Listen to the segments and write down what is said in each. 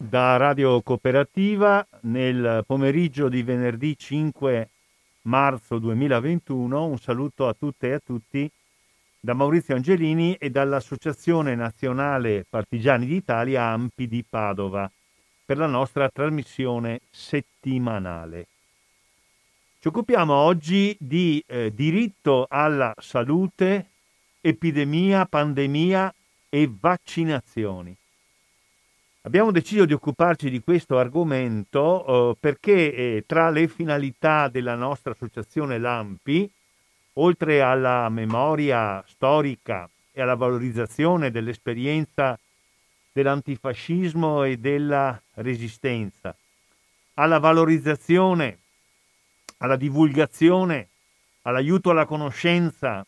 da Radio Cooperativa nel pomeriggio di venerdì 5 marzo 2021. Un saluto a tutte e a tutti da Maurizio Angelini e dall'Associazione Nazionale Partigiani d'Italia Ampi di Padova per la nostra trasmissione settimanale. Ci occupiamo oggi di eh, diritto alla salute, epidemia, pandemia e vaccinazioni. Abbiamo deciso di occuparci di questo argomento eh, perché eh, tra le finalità della nostra associazione Lampi, oltre alla memoria storica e alla valorizzazione dell'esperienza dell'antifascismo e della resistenza, alla valorizzazione, alla divulgazione, all'aiuto alla conoscenza,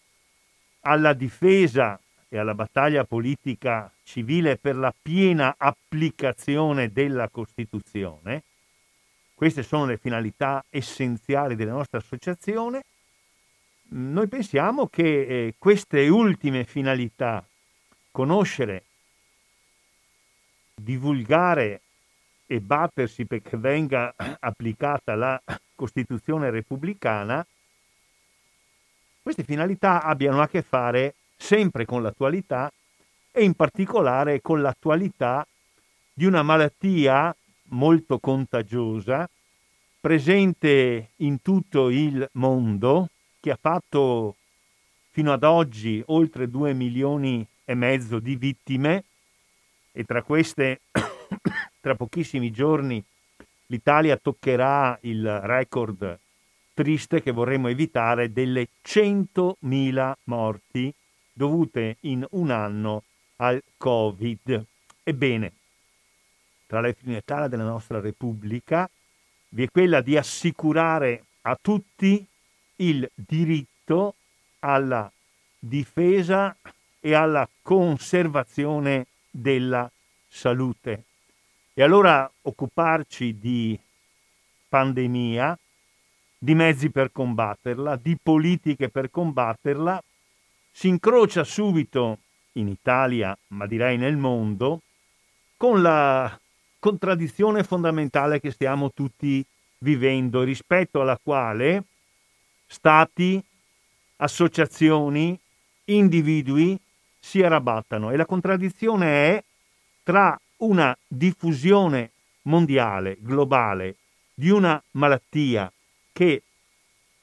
alla difesa e alla battaglia politica civile per la piena applicazione della Costituzione. Queste sono le finalità essenziali della nostra associazione. Noi pensiamo che eh, queste ultime finalità, conoscere, divulgare e battersi perché venga applicata la Costituzione repubblicana, queste finalità abbiano a che fare sempre con l'attualità e in particolare con l'attualità di una malattia molto contagiosa, presente in tutto il mondo, che ha fatto fino ad oggi oltre 2 milioni e mezzo di vittime. E tra queste, tra pochissimi giorni, l'Italia toccherà il record triste che vorremmo evitare delle 100.000 morti dovute in un anno al Covid. Ebbene, tra le finalità della nostra Repubblica vi è quella di assicurare a tutti il diritto alla difesa e alla conservazione della salute. E allora occuparci di pandemia, di mezzi per combatterla, di politiche per combatterla, si incrocia subito in Italia, ma direi nel mondo, con la contraddizione fondamentale che stiamo tutti vivendo, rispetto alla quale stati, associazioni, individui si arrabattano. E la contraddizione è tra una diffusione mondiale, globale, di una malattia che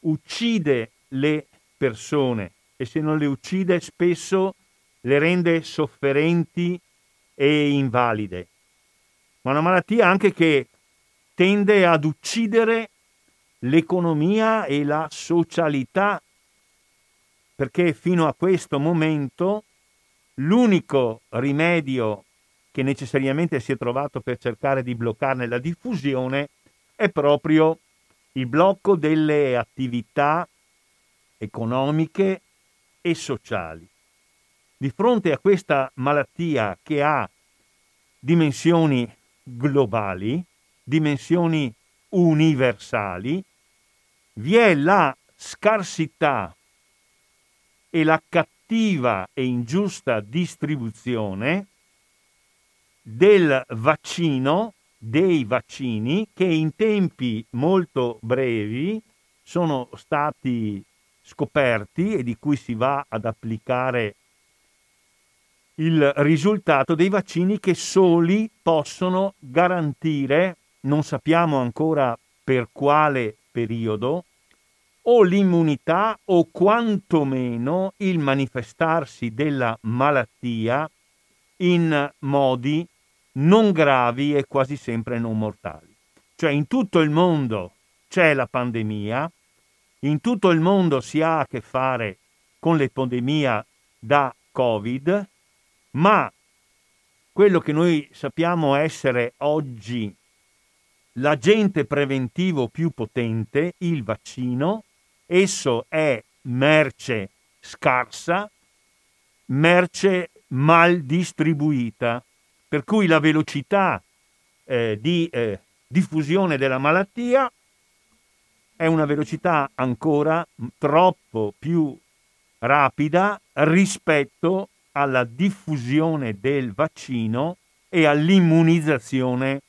uccide le persone e se non le uccide spesso le rende sofferenti e invalide. Ma una malattia anche che tende ad uccidere l'economia e la socialità, perché fino a questo momento l'unico rimedio che necessariamente si è trovato per cercare di bloccarne la diffusione è proprio il blocco delle attività economiche e sociali. Di fronte a questa malattia che ha dimensioni globali, dimensioni universali, vi è la scarsità e la cattiva e ingiusta distribuzione del vaccino, dei vaccini che in tempi molto brevi sono stati scoperti e di cui si va ad applicare il risultato dei vaccini che soli possono garantire, non sappiamo ancora per quale periodo, o l'immunità o quantomeno il manifestarsi della malattia in modi non gravi e quasi sempre non mortali. Cioè in tutto il mondo c'è la pandemia, in tutto il mondo si ha a che fare con l'epidemia da Covid, ma quello che noi sappiamo essere oggi l'agente preventivo più potente, il vaccino, esso è merce scarsa, merce mal distribuita, per cui la velocità eh, di eh, diffusione della malattia è una velocità ancora troppo più rapida rispetto alla diffusione del vaccino e all'immunizzazione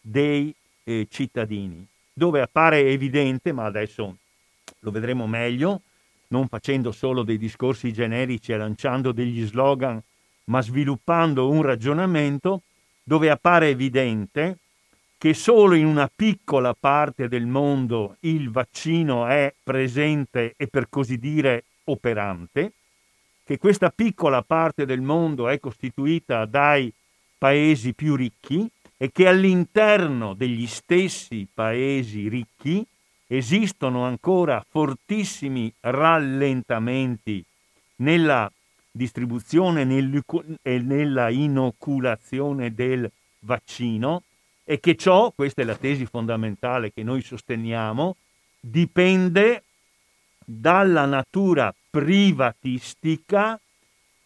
dei eh, cittadini, dove appare evidente, ma adesso lo vedremo meglio, non facendo solo dei discorsi generici e lanciando degli slogan, ma sviluppando un ragionamento dove appare evidente che solo in una piccola parte del mondo il vaccino è presente e per così dire operante, che questa piccola parte del mondo è costituita dai paesi più ricchi e che all'interno degli stessi paesi ricchi esistono ancora fortissimi rallentamenti nella distribuzione e nella inoculazione del vaccino e che ciò, questa è la tesi fondamentale che noi sosteniamo, dipende dalla natura privatistica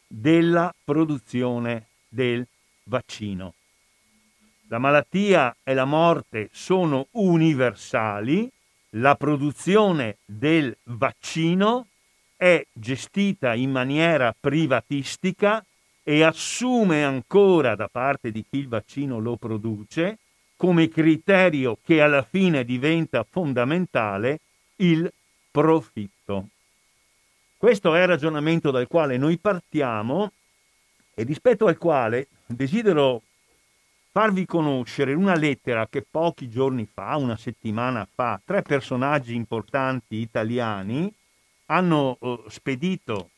della produzione del vaccino. La malattia e la morte sono universali, la produzione del vaccino è gestita in maniera privatistica e assume ancora da parte di chi il vaccino lo produce come criterio che alla fine diventa fondamentale il profitto. Questo è il ragionamento dal quale noi partiamo e rispetto al quale desidero farvi conoscere una lettera che pochi giorni fa, una settimana fa, tre personaggi importanti italiani hanno eh, spedito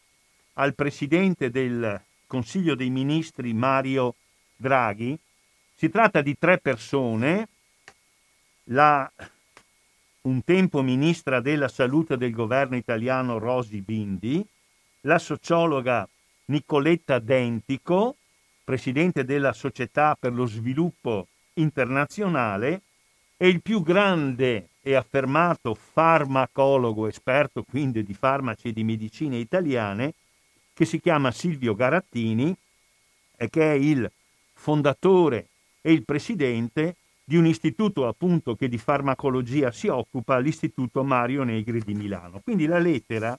al presidente del Consiglio dei Ministri Mario Draghi. Si tratta di tre persone, la un tempo ministra della salute del governo italiano Rosi Bindi, la sociologa Nicoletta Dentico, presidente della Società per lo Sviluppo Internazionale, e il più grande e affermato farmacologo, esperto quindi di farmaci e di medicine italiane, che si chiama Silvio Garattini e che è il fondatore e il presidente di un istituto appunto che di farmacologia si occupa, l'Istituto Mario Negri di Milano. Quindi la lettera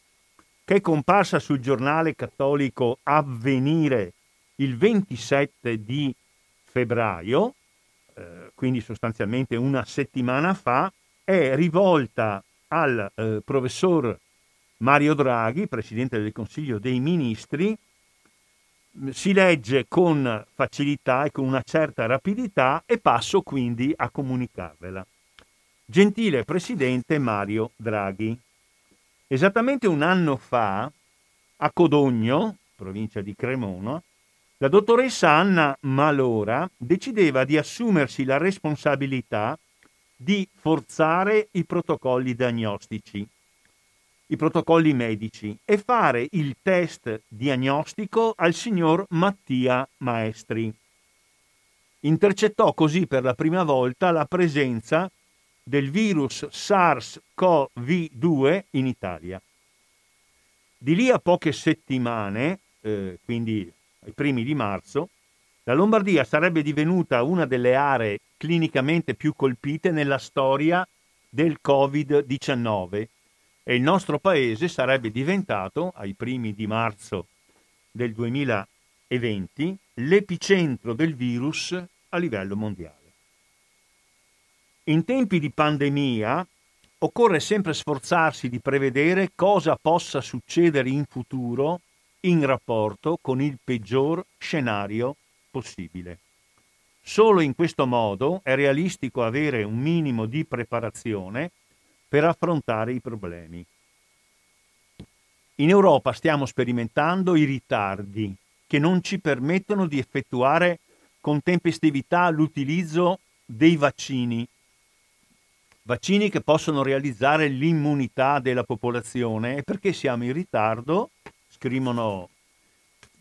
che è comparsa sul giornale cattolico Avvenire il 27 di febbraio, eh, quindi sostanzialmente una settimana fa, è rivolta al eh, professor Mario Draghi, Presidente del Consiglio dei Ministri, si legge con facilità e con una certa rapidità e passo quindi a comunicarvela. Gentile Presidente Mario Draghi, esattamente un anno fa, a Codogno, provincia di Cremona, la dottoressa Anna Malora decideva di assumersi la responsabilità di forzare i protocolli diagnostici, i protocolli medici e fare il test diagnostico al signor Mattia Maestri. Intercettò così per la prima volta la presenza del virus SARS-CoV-2 in Italia. Di lì a poche settimane, eh, quindi ai primi di marzo, la Lombardia sarebbe divenuta una delle aree clinicamente più colpite nella storia del Covid-19 e il nostro paese sarebbe diventato, ai primi di marzo del 2020, l'epicentro del virus a livello mondiale. In tempi di pandemia occorre sempre sforzarsi di prevedere cosa possa succedere in futuro in rapporto con il peggior scenario possibile. Solo in questo modo è realistico avere un minimo di preparazione per affrontare i problemi. In Europa stiamo sperimentando i ritardi che non ci permettono di effettuare con tempestività l'utilizzo dei vaccini. Vaccini che possono realizzare l'immunità della popolazione e perché siamo in ritardo scrivono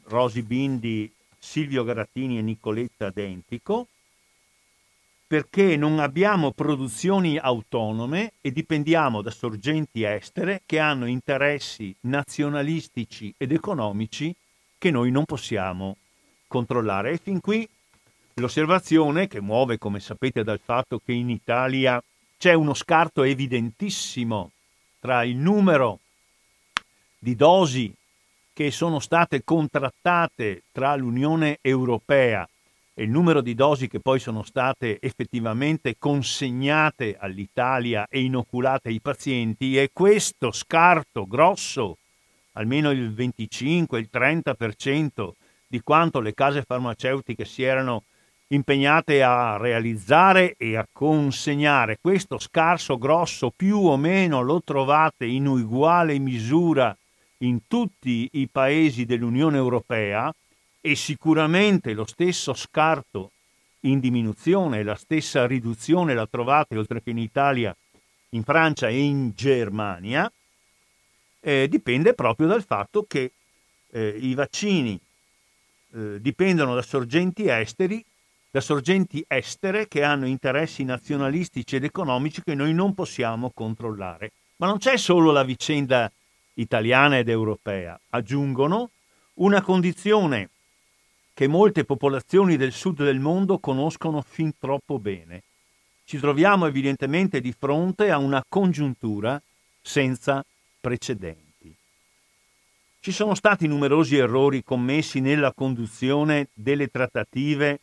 Rosi Bindi, Silvio Garattini e Nicoletta Dentico, perché non abbiamo produzioni autonome e dipendiamo da sorgenti estere che hanno interessi nazionalistici ed economici che noi non possiamo controllare. E fin qui l'osservazione che muove, come sapete, dal fatto che in Italia c'è uno scarto evidentissimo tra il numero di dosi che sono state contrattate tra l'Unione Europea il numero di dosi che poi sono state effettivamente consegnate all'Italia e inoculate ai pazienti e questo scarto grosso, almeno il 25, il 30% di quanto le case farmaceutiche si erano impegnate a realizzare e a consegnare. Questo scarso grosso più o meno lo trovate in uguale misura in tutti i paesi dell'Unione Europea e sicuramente lo stesso scarto in diminuzione, la stessa riduzione la trovate oltre che in Italia, in Francia e in Germania, eh, dipende proprio dal fatto che eh, i vaccini eh, dipendono da sorgenti esteri, da sorgenti estere che hanno interessi nazionalistici ed economici che noi non possiamo controllare. Ma non c'è solo la vicenda italiana ed europea, aggiungono una condizione che molte popolazioni del sud del mondo conoscono fin troppo bene. Ci troviamo evidentemente di fronte a una congiuntura senza precedenti. Ci sono stati numerosi errori commessi nella conduzione delle trattative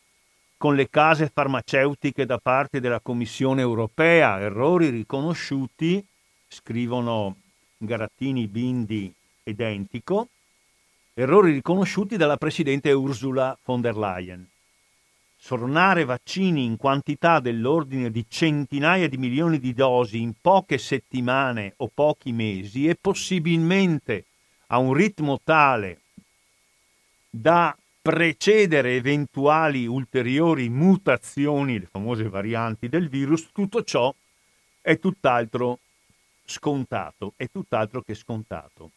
con le case farmaceutiche da parte della Commissione europea, errori riconosciuti, scrivono Garattini, Bindi ed Entico, errori riconosciuti dalla Presidente Ursula von der Leyen. Sornare vaccini in quantità dell'ordine di centinaia di milioni di dosi in poche settimane o pochi mesi e possibilmente a un ritmo tale da precedere eventuali ulteriori mutazioni, le famose varianti del virus, tutto ciò è tutt'altro scontato, è tutt'altro che scontato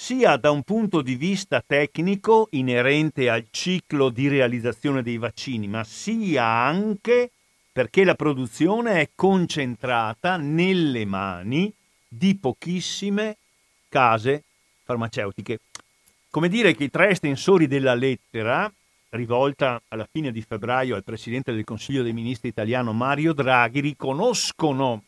sia da un punto di vista tecnico inerente al ciclo di realizzazione dei vaccini, ma sia anche perché la produzione è concentrata nelle mani di pochissime case farmaceutiche. Come dire che i tre estensori della lettera, rivolta alla fine di febbraio al Presidente del Consiglio dei Ministri italiano Mario Draghi, riconoscono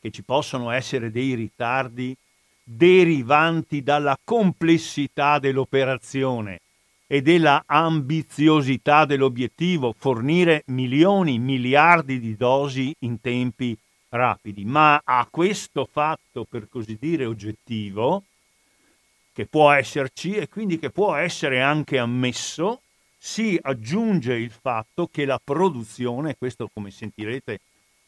che ci possono essere dei ritardi derivanti dalla complessità dell'operazione e della ambiziosità dell'obiettivo, fornire milioni, miliardi di dosi in tempi rapidi. Ma a questo fatto, per così dire, oggettivo, che può esserci e quindi che può essere anche ammesso, si aggiunge il fatto che la produzione, questo come sentirete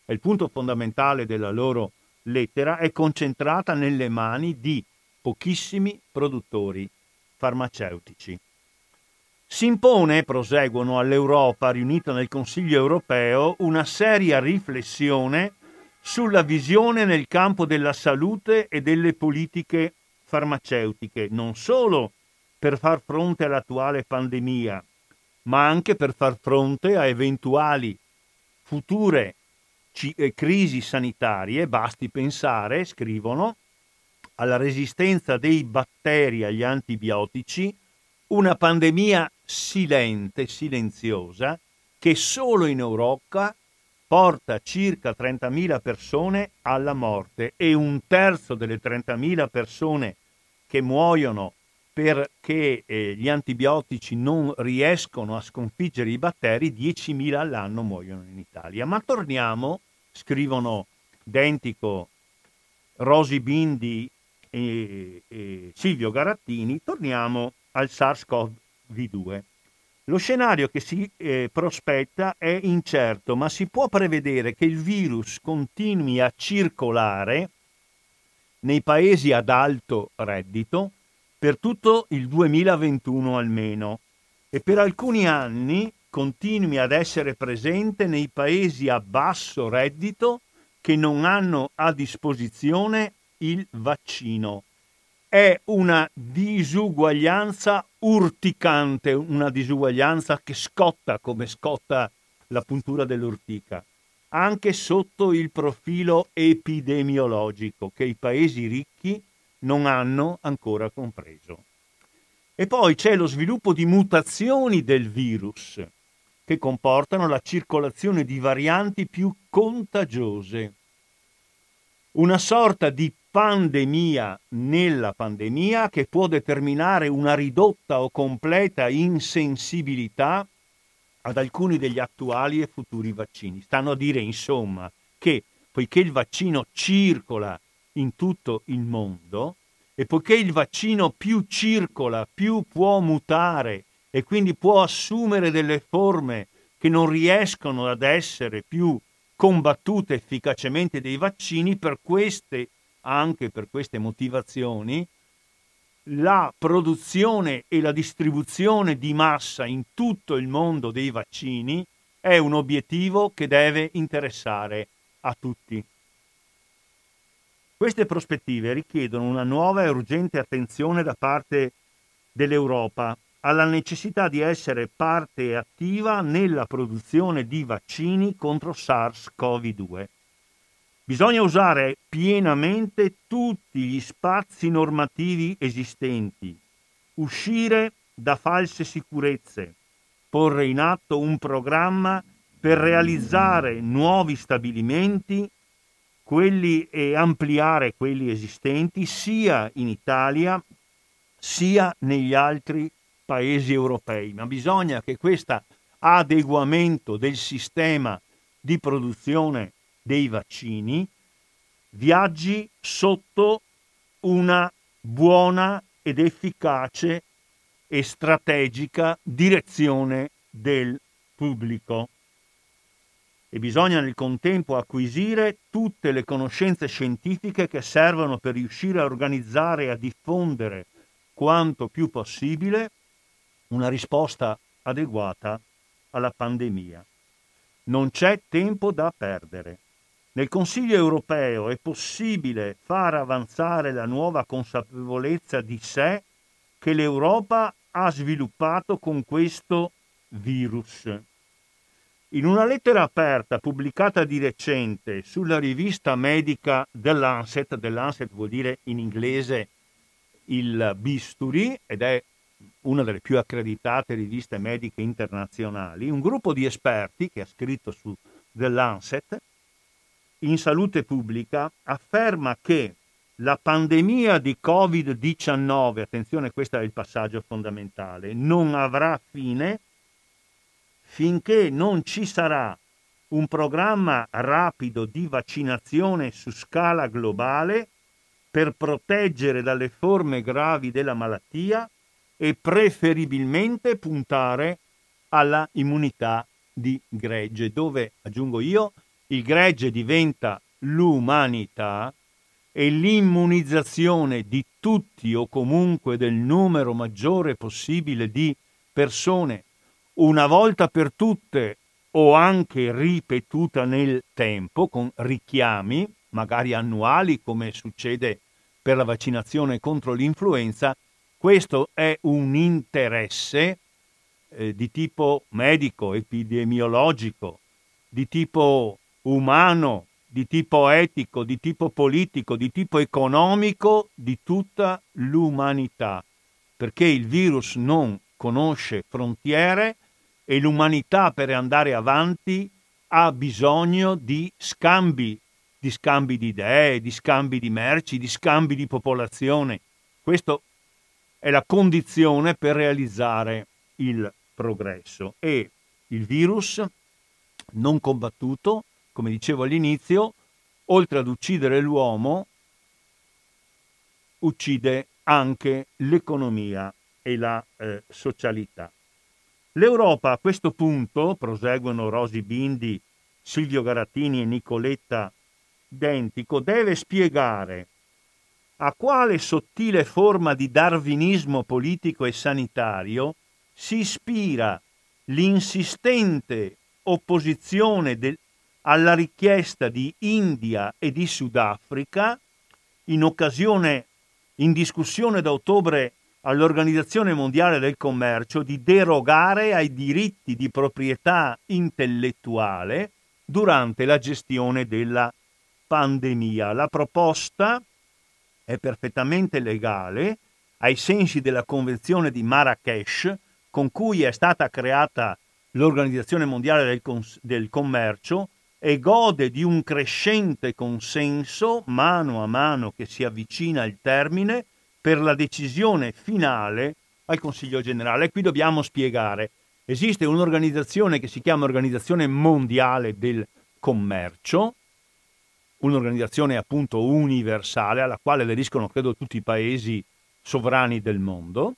è il punto fondamentale della loro lettera è concentrata nelle mani di pochissimi produttori farmaceutici. Si impone, proseguono all'Europa riunita nel Consiglio europeo, una seria riflessione sulla visione nel campo della salute e delle politiche farmaceutiche, non solo per far fronte all'attuale pandemia, ma anche per far fronte a eventuali future eh, crisi sanitarie, basti pensare, scrivono, alla resistenza dei batteri agli antibiotici, una pandemia silente, silenziosa, che solo in Europa porta circa 30.000 persone alla morte e un terzo delle 30.000 persone che muoiono perché eh, gli antibiotici non riescono a sconfiggere i batteri, 10.000 all'anno muoiono in Italia. Ma torniamo, scrivono Dentico, Rosi Bindi e, e Silvio Garattini, torniamo al SARS-CoV-2. Lo scenario che si eh, prospetta è incerto, ma si può prevedere che il virus continui a circolare nei paesi ad alto reddito per tutto il 2021 almeno e per alcuni anni continui ad essere presente nei paesi a basso reddito che non hanno a disposizione il vaccino. È una disuguaglianza urticante, una disuguaglianza che scotta come scotta la puntura dell'urtica, anche sotto il profilo epidemiologico che i paesi ricchi non hanno ancora compreso. E poi c'è lo sviluppo di mutazioni del virus che comportano la circolazione di varianti più contagiose. Una sorta di pandemia nella pandemia che può determinare una ridotta o completa insensibilità ad alcuni degli attuali e futuri vaccini. Stanno a dire, insomma, che poiché il vaccino circola in tutto il mondo e poiché il vaccino più circola, più può mutare e quindi può assumere delle forme che non riescono ad essere più combattute efficacemente dei vaccini, per queste, anche per queste motivazioni, la produzione e la distribuzione di massa in tutto il mondo dei vaccini è un obiettivo che deve interessare a tutti. Queste prospettive richiedono una nuova e urgente attenzione da parte dell'Europa alla necessità di essere parte attiva nella produzione di vaccini contro SARS-CoV-2. Bisogna usare pienamente tutti gli spazi normativi esistenti, uscire da false sicurezze, porre in atto un programma per realizzare nuovi stabilimenti quelli e ampliare quelli esistenti sia in Italia sia negli altri paesi europei, ma bisogna che questo adeguamento del sistema di produzione dei vaccini viaggi sotto una buona ed efficace e strategica direzione del pubblico. E bisogna nel contempo acquisire tutte le conoscenze scientifiche che servono per riuscire a organizzare e a diffondere quanto più possibile una risposta adeguata alla pandemia. Non c'è tempo da perdere. Nel Consiglio europeo è possibile far avanzare la nuova consapevolezza di sé che l'Europa ha sviluppato con questo virus. In una lettera aperta pubblicata di recente sulla rivista medica The Lancet vuol dire in inglese il bisturi ed è una delle più accreditate riviste mediche internazionali, un gruppo di esperti che ha scritto su The Lancet in salute pubblica afferma che la pandemia di Covid-19, attenzione questo è il passaggio fondamentale, non avrà fine finché non ci sarà un programma rapido di vaccinazione su scala globale per proteggere dalle forme gravi della malattia e preferibilmente puntare alla immunità di gregge, dove, aggiungo io, il gregge diventa l'umanità e l'immunizzazione di tutti o comunque del numero maggiore possibile di persone, una volta per tutte o anche ripetuta nel tempo con richiami, magari annuali come succede per la vaccinazione contro l'influenza, questo è un interesse eh, di tipo medico, epidemiologico, di tipo umano, di tipo etico, di tipo politico, di tipo economico di tutta l'umanità, perché il virus non conosce frontiere e l'umanità per andare avanti ha bisogno di scambi, di scambi di idee, di scambi di merci, di scambi di popolazione. Questa è la condizione per realizzare il progresso e il virus non combattuto come dicevo all'inizio, oltre ad uccidere l'uomo, uccide anche l'economia e la eh, socialità. L'Europa a questo punto, proseguono Rosi Bindi, Silvio Garattini e Nicoletta Dentico, deve spiegare a quale sottile forma di darwinismo politico e sanitario si ispira l'insistente opposizione del, alla richiesta di India e di Sudafrica in occasione, in discussione da ottobre all'Organizzazione Mondiale del Commercio di derogare ai diritti di proprietà intellettuale durante la gestione della pandemia. La proposta è perfettamente legale ai sensi della Convenzione di Marrakesh con cui è stata creata l'Organizzazione Mondiale del, Cons- del Commercio e gode di un crescente consenso mano a mano che si avvicina il termine per la decisione finale al Consiglio generale. Qui dobbiamo spiegare Esiste un'organizzazione che si chiama Organizzazione Mondiale del Commercio, un'organizzazione appunto universale alla quale aderiscono credo tutti i paesi sovrani del mondo,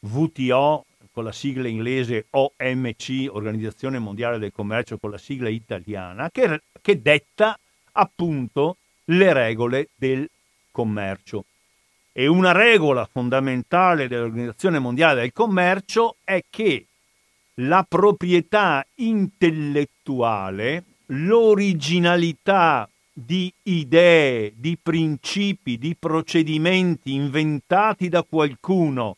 WTO con la sigla inglese OMC, Organizzazione Mondiale del Commercio con la sigla italiana, che, che detta appunto le regole del commercio. E una regola fondamentale dell'Organizzazione Mondiale del Commercio è che la proprietà intellettuale, l'originalità di idee, di principi, di procedimenti inventati da qualcuno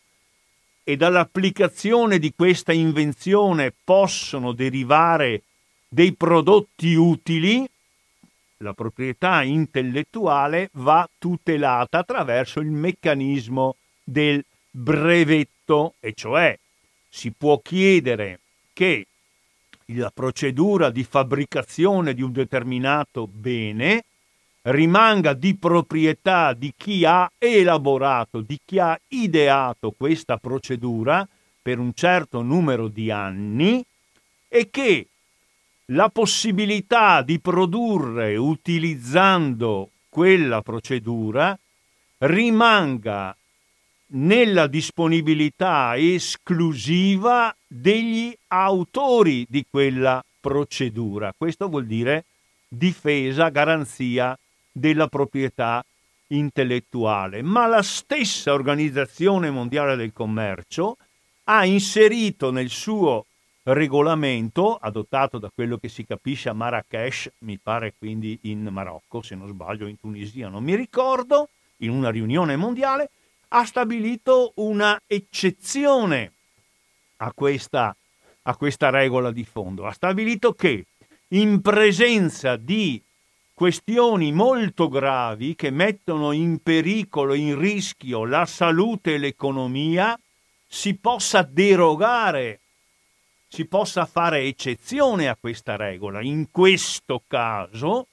e dall'applicazione di questa invenzione possono derivare dei prodotti utili, la proprietà intellettuale va tutelata attraverso il meccanismo del brevetto, e cioè si può chiedere che la procedura di fabbricazione di un determinato bene rimanga di proprietà di chi ha elaborato, di chi ha ideato questa procedura per un certo numero di anni e che la possibilità di produrre utilizzando quella procedura rimanga nella disponibilità esclusiva degli autori di quella procedura. Questo vuol dire difesa, garanzia della proprietà intellettuale, ma la stessa Organizzazione Mondiale del Commercio ha inserito nel suo regolamento, adottato da quello che si capisce a Marrakesh, mi pare quindi in Marocco, se non sbaglio, in Tunisia, non mi ricordo, in una riunione mondiale, ha stabilito una eccezione a questa, a questa regola di fondo. Ha stabilito che in presenza di questioni molto gravi che mettono in pericolo, in rischio la salute e l'economia, si possa derogare, si possa fare eccezione a questa regola. In questo caso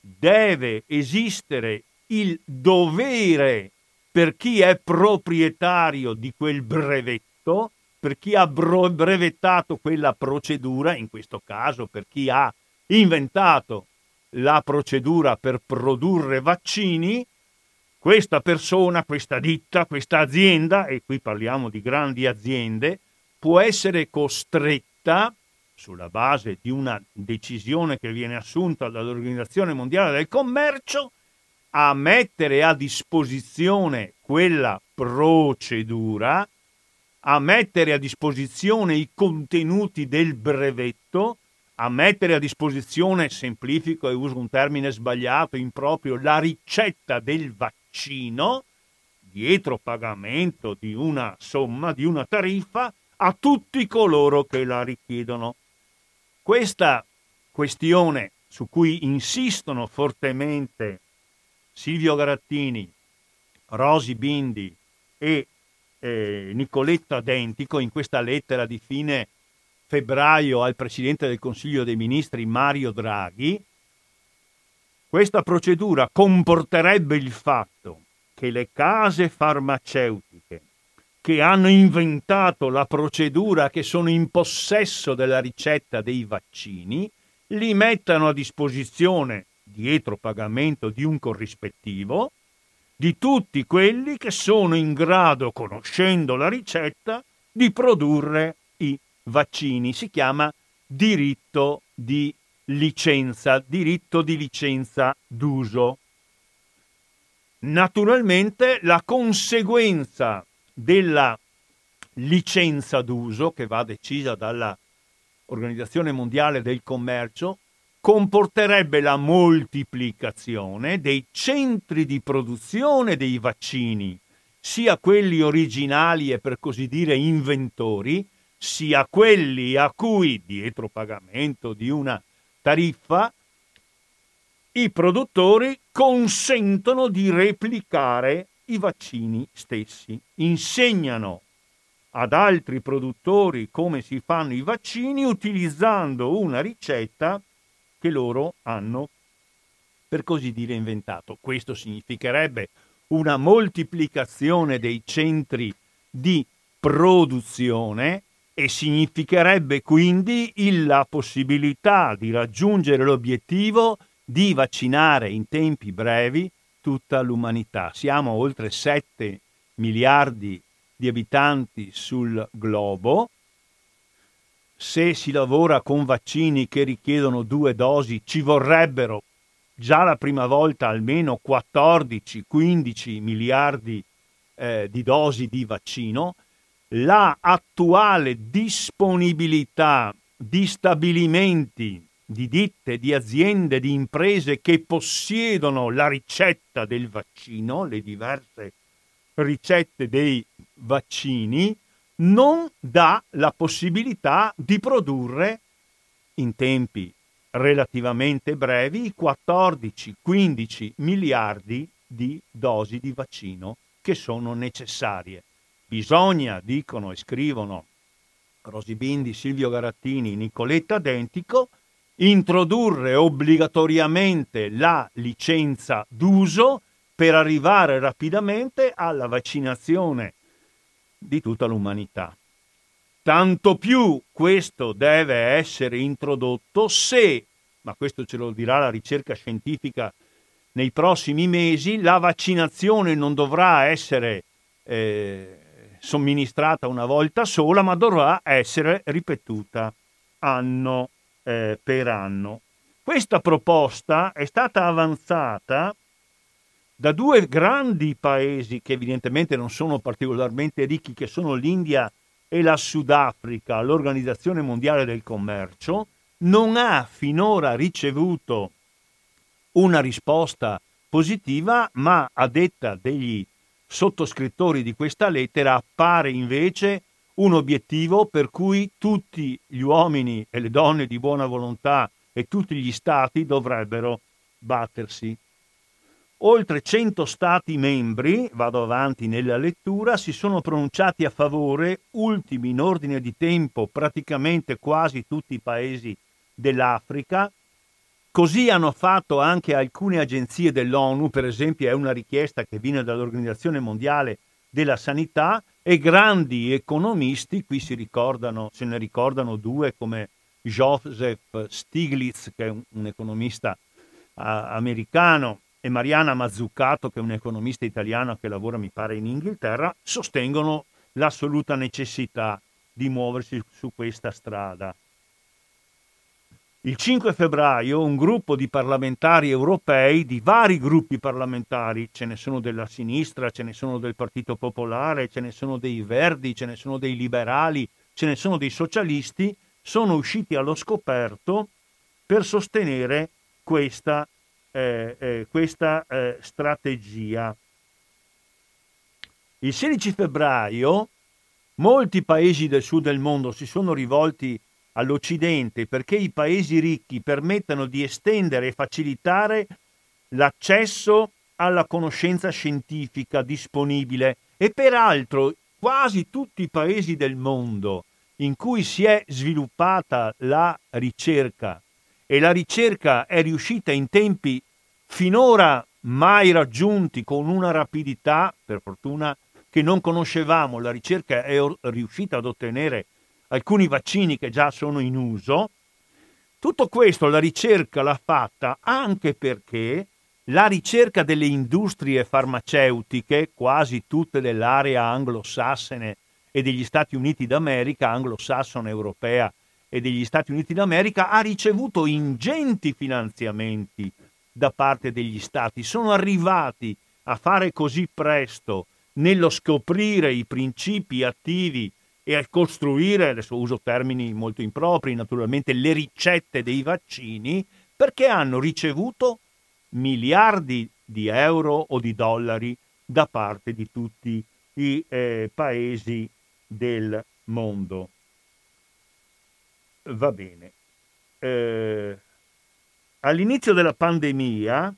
deve esistere il dovere per chi è proprietario di quel brevetto, per chi ha brevettato quella procedura, in questo caso per chi ha inventato la procedura per produrre vaccini, questa persona, questa ditta, questa azienda, e qui parliamo di grandi aziende, può essere costretta, sulla base di una decisione che viene assunta dall'Organizzazione Mondiale del Commercio, a mettere a disposizione quella procedura, a mettere a disposizione i contenuti del brevetto, a mettere a disposizione, semplifico e uso un termine sbagliato, improprio, la ricetta del vaccino, dietro pagamento di una somma, di una tariffa, a tutti coloro che la richiedono. Questa questione su cui insistono fortemente Silvio Garattini, Rosi Bindi e eh, Nicoletta Dentico in questa lettera di fine febbraio al Presidente del Consiglio dei Ministri Mario Draghi, questa procedura comporterebbe il fatto che le case farmaceutiche che hanno inventato la procedura, che sono in possesso della ricetta dei vaccini, li mettano a disposizione, dietro pagamento di un corrispettivo, di tutti quelli che sono in grado, conoscendo la ricetta, di produrre i vaccini. Si chiama diritto di licenza, diritto di licenza d'uso. Naturalmente la conseguenza della licenza d'uso che va decisa dalla Organizzazione Mondiale del Commercio comporterebbe la moltiplicazione dei centri di produzione dei vaccini, sia quelli originali e per così dire inventori, sia quelli a cui, dietro pagamento di una tariffa, i produttori consentono di replicare i vaccini stessi, insegnano ad altri produttori come si fanno i vaccini utilizzando una ricetta che loro hanno, per così dire, inventato. Questo significherebbe una moltiplicazione dei centri di produzione e significherebbe quindi la possibilità di raggiungere l'obiettivo di vaccinare in tempi brevi tutta l'umanità. Siamo oltre 7 miliardi di abitanti sul globo. Se si lavora con vaccini che richiedono due dosi, ci vorrebbero già la prima volta almeno 14-15 miliardi eh, di dosi di vaccino. La attuale disponibilità di stabilimenti di ditte, di aziende, di imprese che possiedono la ricetta del vaccino, le diverse ricette dei vaccini, non dà la possibilità di produrre in tempi relativamente brevi 14-15 miliardi di dosi di vaccino che sono necessarie. Bisogna, dicono e scrivono Rosi Bindi, Silvio Garattini, Nicoletta Dentico, introdurre obbligatoriamente la licenza d'uso per arrivare rapidamente alla vaccinazione di tutta l'umanità. Tanto più questo deve essere introdotto se, ma questo ce lo dirà la ricerca scientifica nei prossimi mesi, la vaccinazione non dovrà essere eh, somministrata una volta sola, ma dovrà essere ripetuta anno eh, per anno. Questa proposta è stata avanzata da due grandi paesi che evidentemente non sono particolarmente ricchi, che sono l'India e la Sudafrica, l'Organizzazione Mondiale del Commercio, non ha finora ricevuto una risposta positiva, ma a detta degli sottoscrittori di questa lettera appare invece un obiettivo per cui tutti gli uomini e le donne di buona volontà e tutti gli stati dovrebbero battersi. Oltre 100 stati membri, vado avanti nella lettura, si sono pronunciati a favore, ultimi in ordine di tempo praticamente quasi tutti i paesi dell'Africa. Così hanno fatto anche alcune agenzie dell'ONU, per esempio è una richiesta che viene dall'Organizzazione Mondiale della Sanità e grandi economisti, qui si ricordano, se ne ricordano due come Joseph Stiglitz, che è un, un economista uh, americano, e Mariana Mazzucato, che è un economista italiano che lavora, mi pare, in Inghilterra, sostengono l'assoluta necessità di muoversi su questa strada. Il 5 febbraio un gruppo di parlamentari europei, di vari gruppi parlamentari, ce ne sono della sinistra, ce ne sono del Partito Popolare, ce ne sono dei Verdi, ce ne sono dei liberali, ce ne sono dei socialisti, sono usciti allo scoperto per sostenere questa, eh, eh, questa eh, strategia. Il 16 febbraio molti paesi del sud del mondo si sono rivolti all'Occidente perché i paesi ricchi permettano di estendere e facilitare l'accesso alla conoscenza scientifica disponibile. E peraltro quasi tutti i paesi del mondo in cui si è sviluppata la ricerca e la ricerca è riuscita in tempi finora mai raggiunti con una rapidità, per fortuna, che non conoscevamo, la ricerca è riuscita ad ottenere alcuni vaccini che già sono in uso. Tutto questo la ricerca l'ha fatta anche perché la ricerca delle industrie farmaceutiche, quasi tutte dell'area anglosassone e degli Stati Uniti d'America, anglosassone europea e degli Stati Uniti d'America, ha ricevuto ingenti finanziamenti da parte degli Stati. Sono arrivati a fare così presto nello scoprire i principi attivi e a costruire, adesso uso termini molto impropri, naturalmente, le ricette dei vaccini, perché hanno ricevuto miliardi di euro o di dollari da parte di tutti i eh, paesi del mondo. Va bene. Eh, all'inizio della pandemia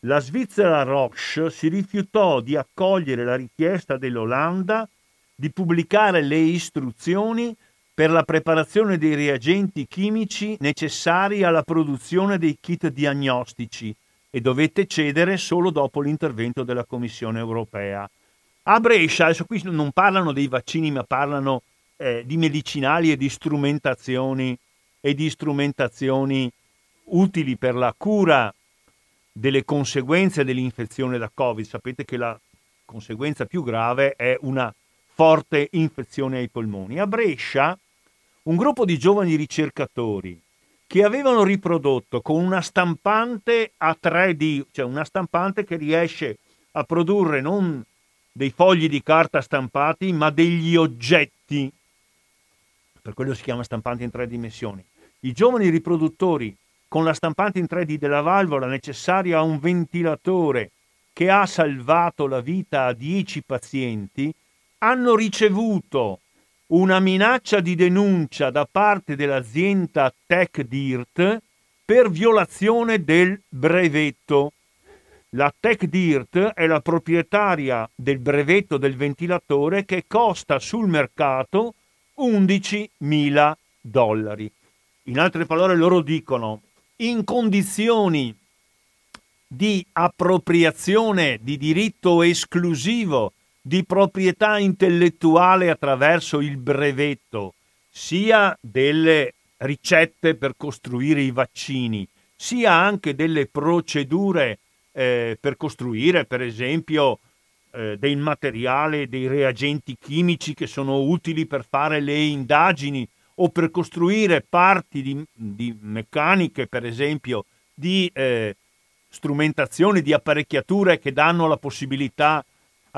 la Svizzera Roche si rifiutò di accogliere la richiesta dell'Olanda di pubblicare le istruzioni per la preparazione dei reagenti chimici necessari alla produzione dei kit diagnostici e dovette cedere solo dopo l'intervento della Commissione europea. A Brescia, adesso qui non parlano dei vaccini, ma parlano eh, di medicinali e di strumentazioni e di strumentazioni utili per la cura delle conseguenze dell'infezione da Covid. Sapete che la conseguenza più grave è una forte infezione ai polmoni. A Brescia un gruppo di giovani ricercatori che avevano riprodotto con una stampante a 3D, cioè una stampante che riesce a produrre non dei fogli di carta stampati, ma degli oggetti. Per quello si chiama stampante in tre dimensioni. I giovani riproduttori con la stampante in 3D della valvola necessaria a un ventilatore che ha salvato la vita a 10 pazienti, hanno ricevuto una minaccia di denuncia da parte dell'azienda TechDirt per violazione del brevetto. La TechDirt è la proprietaria del brevetto del ventilatore che costa sul mercato 11.000 dollari. In altre parole loro dicono in condizioni di appropriazione di diritto esclusivo di proprietà intellettuale attraverso il brevetto, sia delle ricette per costruire i vaccini, sia anche delle procedure eh, per costruire, per esempio, eh, del materiale, dei reagenti chimici che sono utili per fare le indagini o per costruire parti di, di meccaniche, per esempio, di eh, strumentazioni, di apparecchiature che danno la possibilità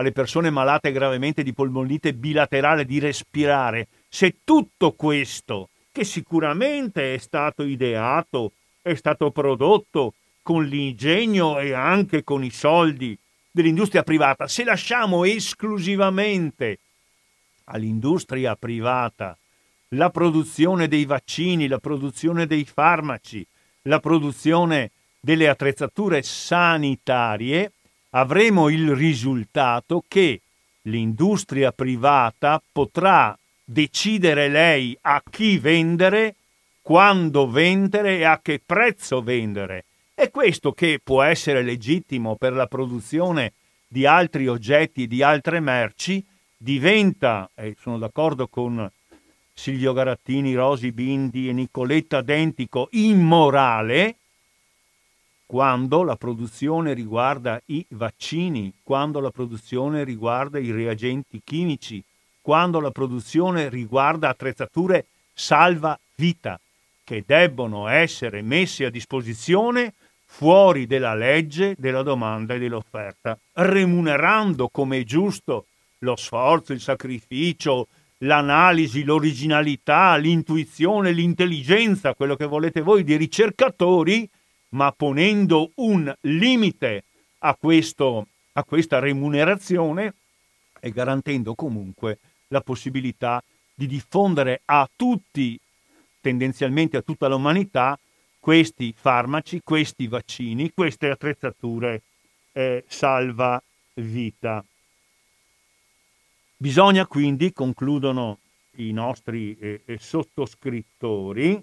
alle persone malate gravemente di polmonite bilaterale di respirare, se tutto questo, che sicuramente è stato ideato, è stato prodotto con l'ingegno e anche con i soldi dell'industria privata, se lasciamo esclusivamente all'industria privata la produzione dei vaccini, la produzione dei farmaci, la produzione delle attrezzature sanitarie, avremo il risultato che l'industria privata potrà decidere lei a chi vendere, quando vendere e a che prezzo vendere. È questo che può essere legittimo per la produzione di altri oggetti, di altre merci, diventa, e sono d'accordo con Silvio Garattini, Rosi Bindi e Nicoletta Dentico, immorale quando la produzione riguarda i vaccini, quando la produzione riguarda i reagenti chimici, quando la produzione riguarda attrezzature salva vita che debbono essere messe a disposizione fuori della legge della domanda e dell'offerta, remunerando come è giusto lo sforzo, il sacrificio, l'analisi, l'originalità, l'intuizione, l'intelligenza, quello che volete voi di ricercatori ma ponendo un limite a, questo, a questa remunerazione e garantendo comunque la possibilità di diffondere a tutti, tendenzialmente a tutta l'umanità, questi farmaci, questi vaccini, queste attrezzature eh, salva vita. Bisogna quindi, concludono i nostri eh, eh sottoscrittori,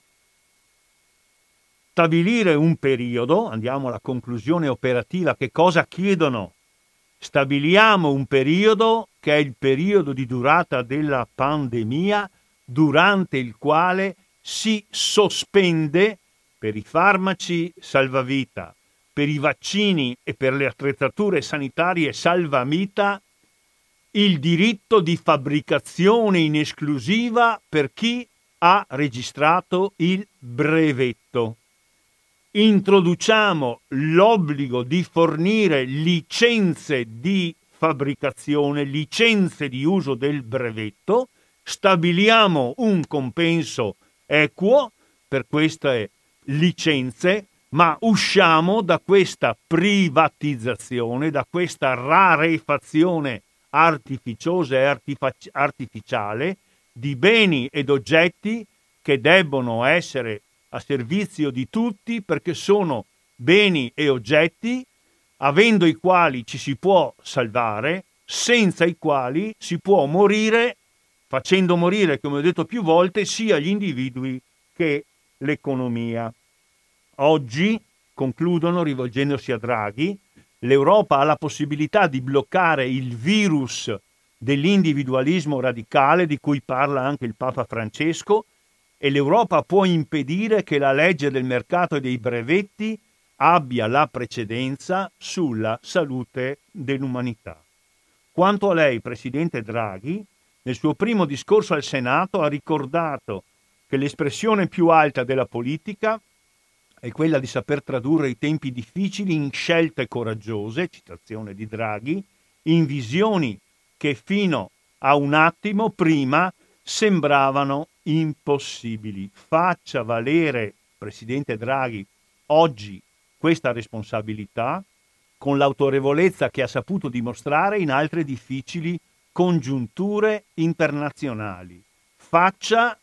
stabilire un periodo, andiamo alla conclusione operativa, che cosa chiedono? Stabiliamo un periodo che è il periodo di durata della pandemia durante il quale si sospende per i farmaci salvavita, per i vaccini e per le attrezzature sanitarie salvamita il diritto di fabbricazione in esclusiva per chi ha registrato il brevetto introduciamo l'obbligo di fornire licenze di fabbricazione, licenze di uso del brevetto, stabiliamo un compenso equo per queste licenze, ma usciamo da questa privatizzazione, da questa rarefazione artificiosa e artific- artificiale di beni ed oggetti che debbono essere a servizio di tutti perché sono beni e oggetti avendo i quali ci si può salvare, senza i quali si può morire, facendo morire, come ho detto più volte, sia gli individui che l'economia. Oggi, concludono rivolgendosi a Draghi, L'Europa ha la possibilità di bloccare il virus dell'individualismo radicale di cui parla anche il Papa Francesco e l'Europa può impedire che la legge del mercato e dei brevetti abbia la precedenza sulla salute dell'umanità. Quanto a lei, Presidente Draghi, nel suo primo discorso al Senato ha ricordato che l'espressione più alta della politica è quella di saper tradurre i tempi difficili in scelte coraggiose, citazione di Draghi, in visioni che fino a un attimo prima sembravano impossibili. Faccia valere, Presidente Draghi, oggi questa responsabilità con l'autorevolezza che ha saputo dimostrare in altre difficili congiunture internazionali. Faccia,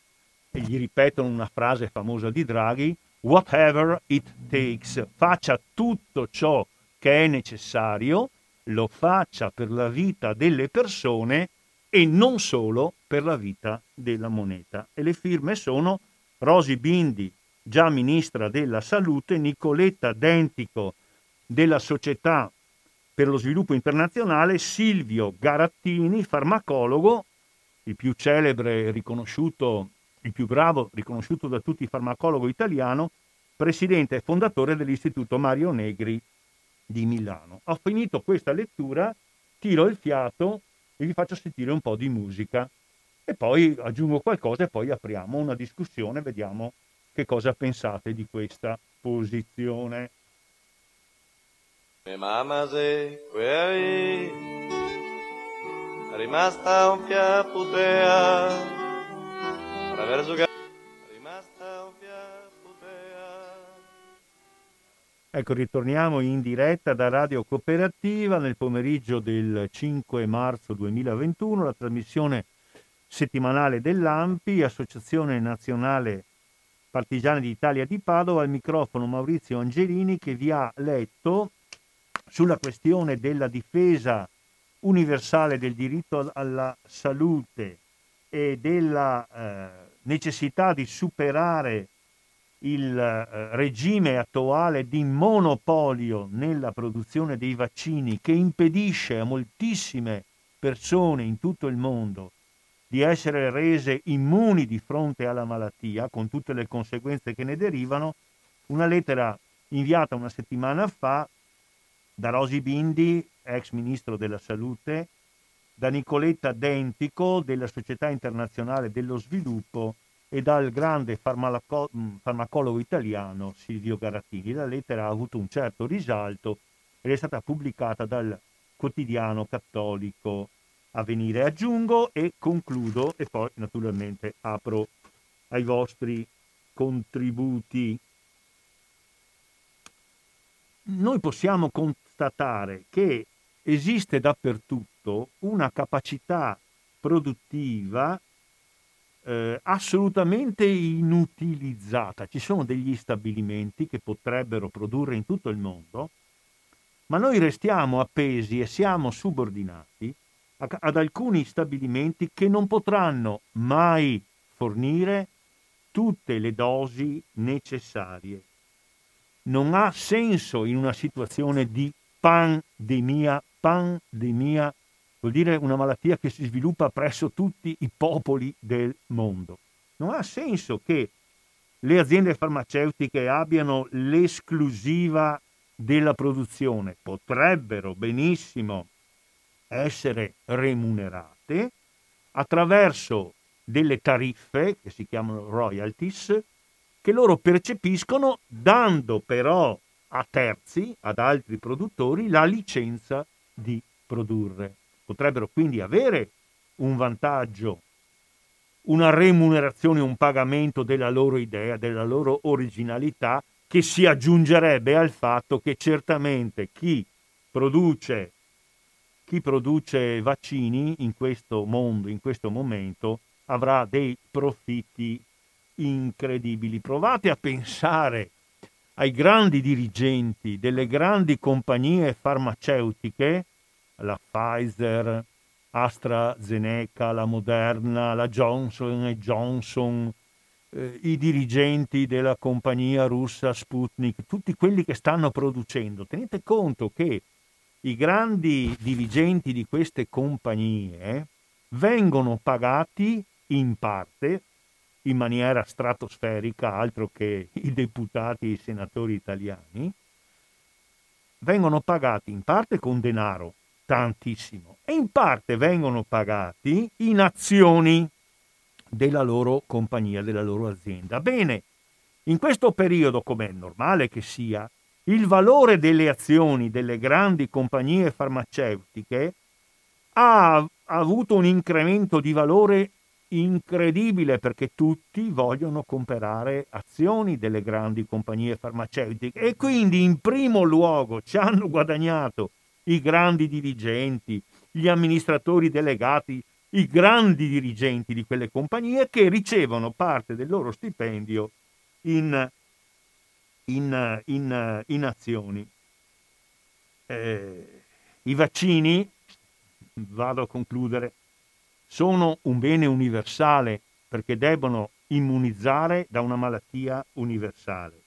e gli ripetono una frase famosa di Draghi, whatever it takes, faccia tutto ciò che è necessario, lo faccia per la vita delle persone e non solo per la vita della moneta. E le firme sono Rosi Bindi, già ministra della Salute, Nicoletta Dentico della Società per lo Sviluppo Internazionale, Silvio Garattini, farmacologo, il più celebre riconosciuto, il più bravo riconosciuto da tutti farmacologo italiano, presidente e fondatore dell'Istituto Mario Negri di Milano. Ho finito questa lettura, tiro il fiato e vi faccio sentire un po' di musica e poi aggiungo qualcosa e poi apriamo una discussione, vediamo che cosa pensate di questa posizione. Mia mamma se qui rimasta un fiaputea attraverso Ecco, ritorniamo in diretta da Radio Cooperativa nel pomeriggio del 5 marzo 2021, la trasmissione settimanale dell'AMPI, Associazione Nazionale Partigiani d'Italia di Padova, al microfono Maurizio Angelini che vi ha letto sulla questione della difesa universale del diritto alla salute e della eh, necessità di superare il eh, regime attuale di monopolio nella produzione dei vaccini che impedisce a moltissime persone in tutto il mondo di essere rese immuni di fronte alla malattia, con tutte le conseguenze che ne derivano, una lettera inviata una settimana fa da Rosi Bindi, ex ministro della Salute, da Nicoletta Dentico della Società Internazionale dello Sviluppo e dal grande farmaco- farmacologo italiano Silvio Garattini. La lettera ha avuto un certo risalto ed è stata pubblicata dal quotidiano cattolico a venire. Aggiungo e concludo e poi naturalmente apro ai vostri contributi. Noi possiamo constatare che esiste dappertutto una capacità produttiva eh, assolutamente inutilizzata. Ci sono degli stabilimenti che potrebbero produrre in tutto il mondo, ma noi restiamo appesi e siamo subordinati ad alcuni stabilimenti che non potranno mai fornire tutte le dosi necessarie. Non ha senso in una situazione di pandemia, pandemia vuol dire una malattia che si sviluppa presso tutti i popoli del mondo. Non ha senso che le aziende farmaceutiche abbiano l'esclusiva della produzione, potrebbero benissimo essere remunerate attraverso delle tariffe che si chiamano royalties che loro percepiscono dando però a terzi, ad altri produttori, la licenza di produrre. Potrebbero quindi avere un vantaggio, una remunerazione, un pagamento della loro idea, della loro originalità, che si aggiungerebbe al fatto che certamente chi produce chi produce vaccini in questo mondo, in questo momento, avrà dei profitti incredibili. Provate a pensare ai grandi dirigenti delle grandi compagnie farmaceutiche, la Pfizer, AstraZeneca, la Moderna, la Johnson Johnson, eh, i dirigenti della compagnia russa Sputnik, tutti quelli che stanno producendo. Tenete conto che i grandi dirigenti di queste compagnie vengono pagati in parte in maniera stratosferica, altro che i deputati e i senatori italiani, vengono pagati in parte con denaro, tantissimo, e in parte vengono pagati in azioni della loro compagnia, della loro azienda. Bene, in questo periodo, come è normale che sia, il valore delle azioni delle grandi compagnie farmaceutiche ha, ha avuto un incremento di valore incredibile perché tutti vogliono comprare azioni delle grandi compagnie farmaceutiche e quindi in primo luogo ci hanno guadagnato i grandi dirigenti, gli amministratori delegati, i grandi dirigenti di quelle compagnie che ricevono parte del loro stipendio in, in, in, in azioni. Eh, I vaccini, vado a concludere, sono un bene universale perché debbono immunizzare da una malattia universale.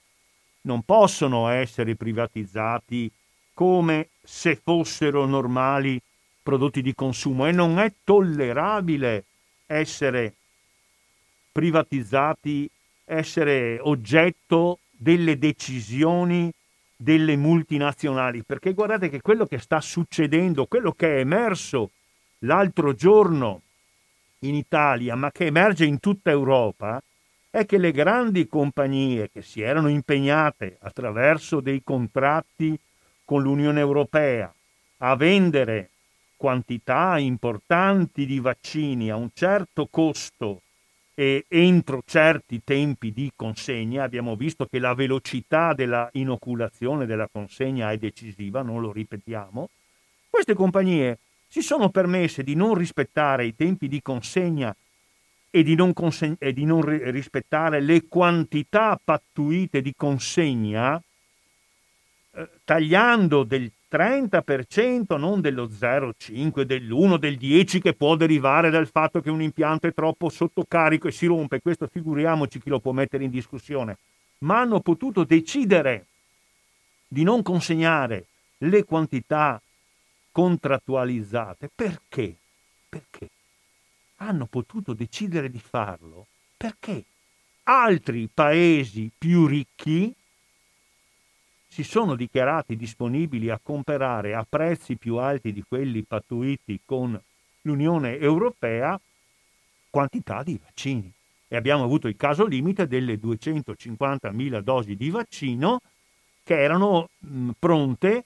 Non possono essere privatizzati come se fossero normali prodotti di consumo. E non è tollerabile essere privatizzati, essere oggetto delle decisioni delle multinazionali, perché guardate che quello che sta succedendo, quello che è emerso l'altro giorno in Italia, ma che emerge in tutta Europa, è che le grandi compagnie che si erano impegnate attraverso dei contratti con l'Unione Europea a vendere quantità importanti di vaccini a un certo costo e entro certi tempi di consegna, abbiamo visto che la velocità della inoculazione della consegna è decisiva, non lo ripetiamo, queste compagnie si sono permesse di non rispettare i tempi di consegna e di non, conseg- e di non rispettare le quantità pattuite di consegna, tagliando del 30%, non dello 0,5, dell'1, del 10 che può derivare dal fatto che un impianto è troppo sottocarico e si rompe, questo figuriamoci chi lo può mettere in discussione, ma hanno potuto decidere di non consegnare le quantità contrattualizzate. Perché? Perché? Hanno potuto decidere di farlo perché altri paesi più ricchi si sono dichiarati disponibili a comprare a prezzi più alti di quelli pattuiti con l'Unione Europea quantità di vaccini. E abbiamo avuto il caso limite delle 250.000 dosi di vaccino che erano mh, pronte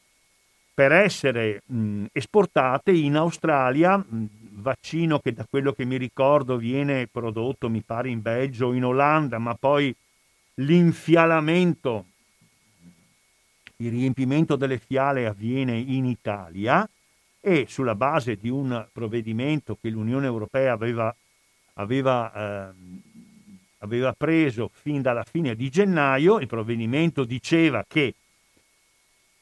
per essere mh, esportate in Australia, mh, vaccino che da quello che mi ricordo viene prodotto, mi pare, in Belgio o in Olanda, ma poi l'infialamento, il riempimento delle fiale avviene in Italia e sulla base di un provvedimento che l'Unione Europea aveva, aveva, eh, aveva preso fin dalla fine di gennaio, il provvedimento diceva che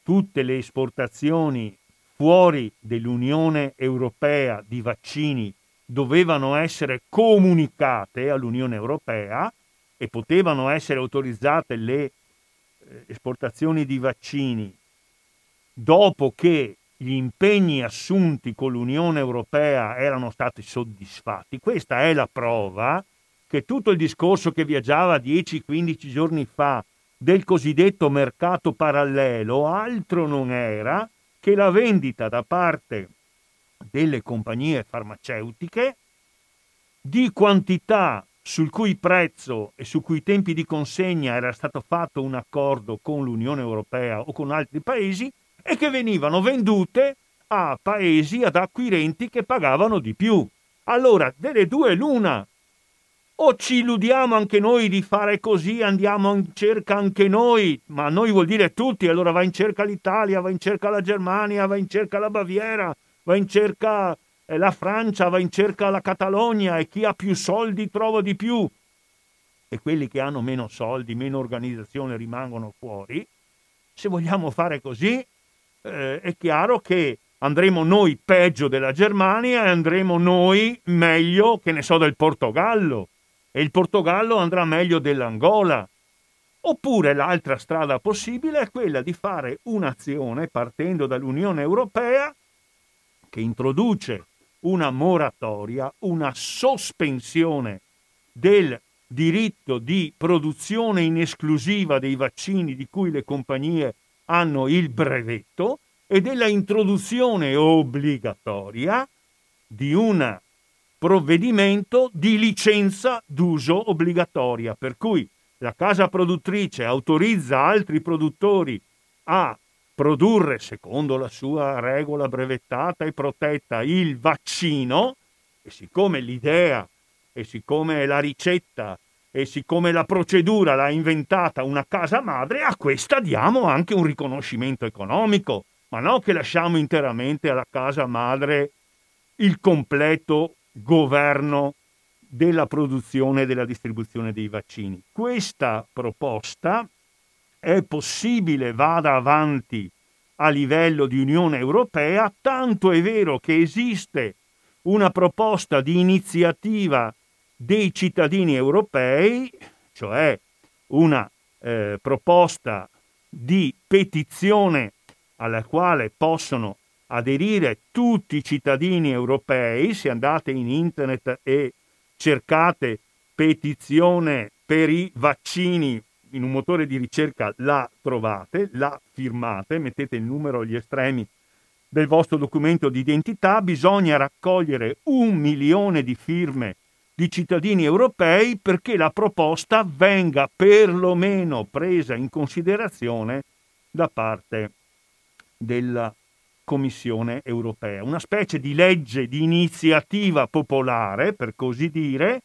tutte le esportazioni fuori dell'Unione Europea di vaccini dovevano essere comunicate all'Unione Europea e potevano essere autorizzate le esportazioni di vaccini dopo che gli impegni assunti con l'Unione Europea erano stati soddisfatti. Questa è la prova che tutto il discorso che viaggiava 10-15 giorni fa del cosiddetto mercato parallelo altro non era che la vendita da parte delle compagnie farmaceutiche di quantità sul cui prezzo e su cui tempi di consegna era stato fatto un accordo con l'Unione Europea o con altri paesi e che venivano vendute a paesi, ad acquirenti che pagavano di più. Allora, delle due l'una, o ci illudiamo anche noi di fare così, andiamo in cerca anche noi, ma noi vuol dire tutti, allora va in cerca l'Italia, va in cerca la Germania, va in cerca la Baviera, va in cerca la Francia, va in cerca la Catalogna e chi ha più soldi trova di più. E quelli che hanno meno soldi, meno organizzazione rimangono fuori. Se vogliamo fare così, eh, è chiaro che andremo noi peggio della Germania e andremo noi meglio, che ne so, del Portogallo e il Portogallo andrà meglio dell'Angola Oppure l'altra strada possibile è quella di fare un'azione partendo dall'Unione Europea che introduce una moratoria, una sospensione del diritto di produzione in esclusiva dei vaccini di cui le compagnie hanno il brevetto e della introduzione obbligatoria di un provvedimento di licenza d'uso obbligatoria, per cui la casa produttrice autorizza altri produttori a produrre, secondo la sua regola brevettata e protetta, il vaccino, e siccome l'idea, e siccome la ricetta, e siccome la procedura l'ha inventata una casa madre, a questa diamo anche un riconoscimento economico, ma non che lasciamo interamente alla casa madre il completo governo della produzione e della distribuzione dei vaccini. Questa proposta è possibile vada avanti a livello di Unione Europea, tanto è vero che esiste una proposta di iniziativa dei cittadini europei, cioè una eh, proposta di petizione alla quale possono aderire tutti i cittadini europei, se andate in internet e cercate petizione per i vaccini in un motore di ricerca la trovate, la firmate, mettete il numero agli estremi del vostro documento di identità, bisogna raccogliere un milione di firme di cittadini europei perché la proposta venga perlomeno presa in considerazione da parte della Commissione europea. Una specie di legge di iniziativa popolare, per così dire,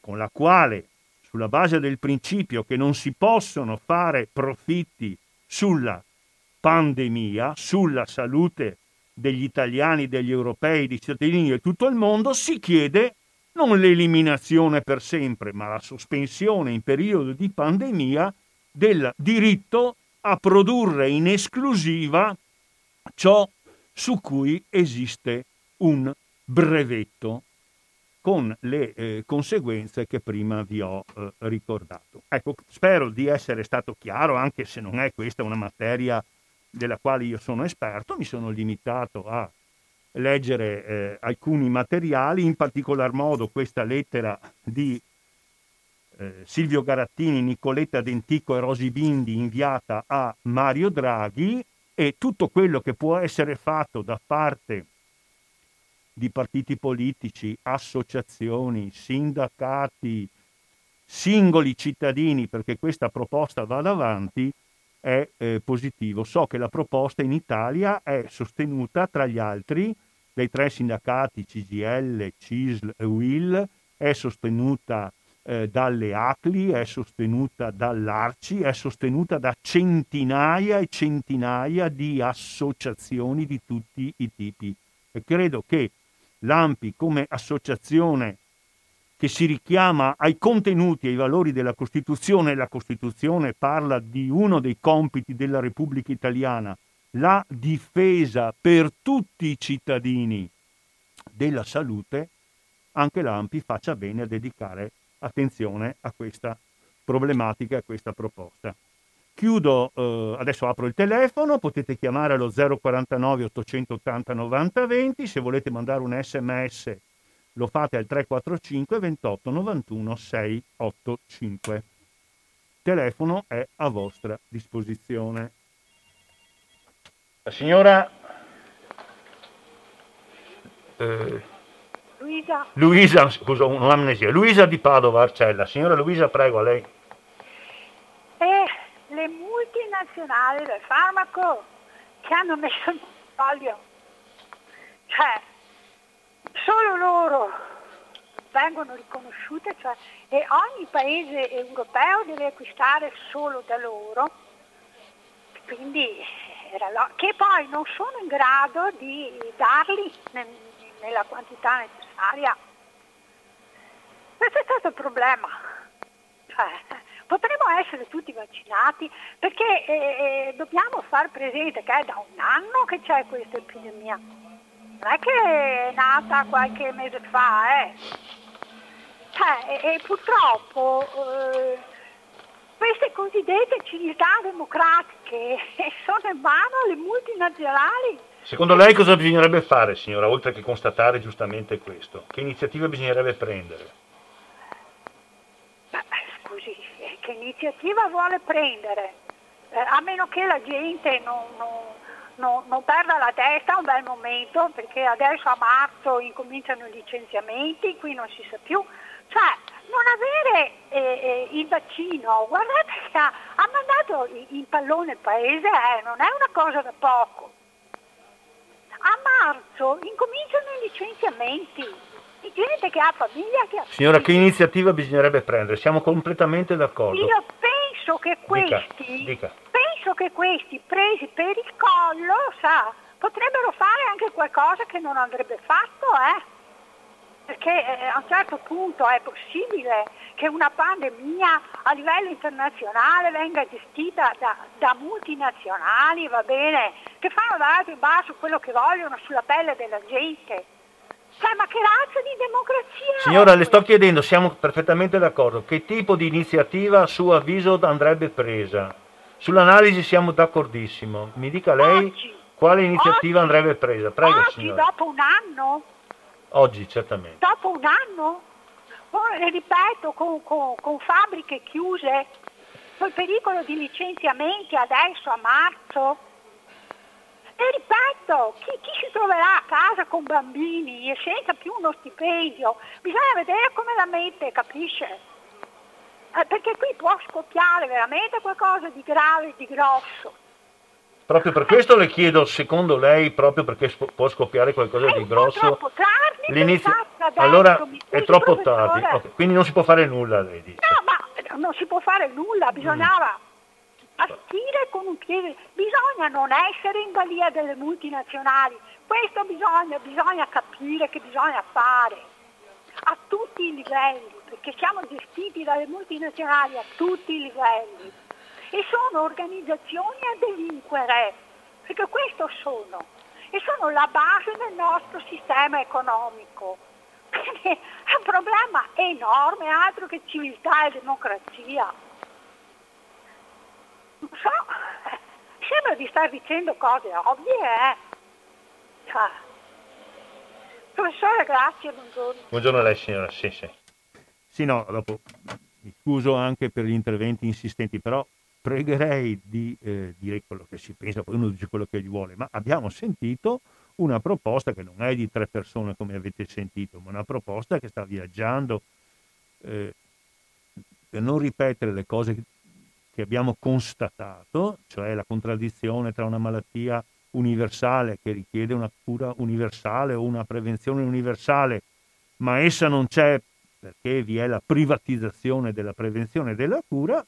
con la quale sulla base del principio che non si possono fare profitti sulla pandemia, sulla salute degli italiani, degli europei, dei cittadini di tutto il mondo, si chiede non l'eliminazione per sempre, ma la sospensione in periodo di pandemia del diritto a produrre in esclusiva ciò su cui esiste un brevetto con le eh, conseguenze che prima vi ho eh, ricordato. Ecco, spero di essere stato chiaro, anche se non è questa una materia della quale io sono esperto, mi sono limitato a leggere eh, alcuni materiali, in particolar modo questa lettera di eh, Silvio Garattini, Nicoletta Dentico e Rosi Bindi inviata a Mario Draghi e tutto quello che può essere fatto da parte di partiti politici, associazioni, sindacati, singoli cittadini perché questa proposta vada avanti è eh, positivo. So che la proposta in Italia è sostenuta tra gli altri dai tre sindacati CGL, CISL e WIL, è sostenuta eh, dalle ACLI, è sostenuta dall'ARCI, è sostenuta da centinaia e centinaia di associazioni di tutti i tipi. E credo che l'AMPI come associazione che si richiama ai contenuti e ai valori della Costituzione, la Costituzione parla di uno dei compiti della Repubblica Italiana, la difesa per tutti i cittadini della salute, anche l'AMPI faccia bene a dedicare attenzione a questa problematica a questa proposta. Chiudo, eh, adesso apro il telefono, potete chiamare allo 049 880 90 20, se volete mandare un sms lo fate al 345 28 91 685. Il telefono è a vostra disposizione. La signora eh, Luisa. Luisa, scusa, un'amnesia. Luisa di Padova, Arcella. Signora Luisa, prego, a lei. Eh, le multinazionali del farmaco che hanno messo il monopolio, cioè solo loro vengono riconosciute cioè, e ogni paese europeo deve acquistare solo da loro, quindi che poi non sono in grado di darli nella quantità necessaria. Questo è stato il problema. Cioè, potremmo essere tutti vaccinati perché eh, eh, dobbiamo far presente che è da un anno che c'è questa epidemia. Non è che è nata qualche mese fa, eh. Cioè, e, e, purtroppo eh, queste cosiddette civiltà democratiche sono in mano alle multinazionali. Secondo lei cosa bisognerebbe fare, signora, oltre che constatare giustamente questo? Che iniziativa bisognerebbe prendere? Ma, scusi, che iniziativa vuole prendere? Eh, a meno che la gente non, non, non, non, perda la testa un bel momento, perché adesso a marzo incominciano i licenziamenti, qui non si sa più. Cioè, non avere eh, eh, il vaccino, guardate che ha, ha mandato in pallone il paese, eh, non è una cosa da poco. A marzo incominciano i licenziamenti. Di gente che ha famiglia che ha Signora, che iniziativa bisognerebbe prendere? Siamo completamente d'accordo. Io penso che questi, dica, dica. penso che questi presi per il collo, sa, potrebbero fare anche qualcosa che non andrebbe fatto, eh? perché eh, a un certo punto è possibile che una pandemia a livello internazionale venga gestita da, da multinazionali, va bene, che fanno dall'alto in basso quello che vogliono sulla pelle della gente. Cioè, ma che razza di democrazia? Signora, le sto chiedendo, siamo perfettamente d'accordo, che tipo di iniziativa a suo avviso andrebbe presa? Sull'analisi siamo d'accordissimo. Mi dica lei oggi, quale iniziativa oggi, andrebbe presa. Prego, oggi, signora. dopo un anno, Oggi certamente. Dopo un anno, poi, ripeto, con, con, con fabbriche chiuse, con il pericolo di licenziamenti adesso a marzo, e ripeto, chi, chi, si troverà a casa con bambini e senza più uno stipendio, bisogna vedere come la mette, capisce? Eh, perché qui può scoppiare veramente qualcosa di grave, di grosso. Proprio per questo le chiedo, secondo lei, proprio perché può scoppiare qualcosa di grosso, l'inizio... Allora è troppo tardi, okay. quindi non si può fare nulla, lei dice. No, ma non si può fare nulla, bisognava mm. Partire con un piede, bisogna non essere in balia delle multinazionali, questo bisogna, bisogna capire che bisogna fare. A tutti i livelli, perché siamo gestiti dalle multinazionali a tutti i livelli. E sono organizzazioni a delinquere, perché questo sono, e sono la base del nostro sistema economico. Quindi è un problema enorme, altro che civiltà e democrazia. Non so, sembra di star dicendo cose ovvie, eh. Cioè, professore, grazie, buongiorno. Buongiorno a lei signora, sì, sì. Sì, no, dopo mi scuso anche per gli interventi insistenti, però pregherei di eh, dire quello che si pensa, poi uno dice quello che gli vuole, ma abbiamo sentito una proposta che non è di tre persone come avete sentito, ma una proposta che sta viaggiando eh, per non ripetere le cose che abbiamo constatato, cioè la contraddizione tra una malattia universale che richiede una cura universale o una prevenzione universale, ma essa non c'è perché vi è la privatizzazione della prevenzione e della cura,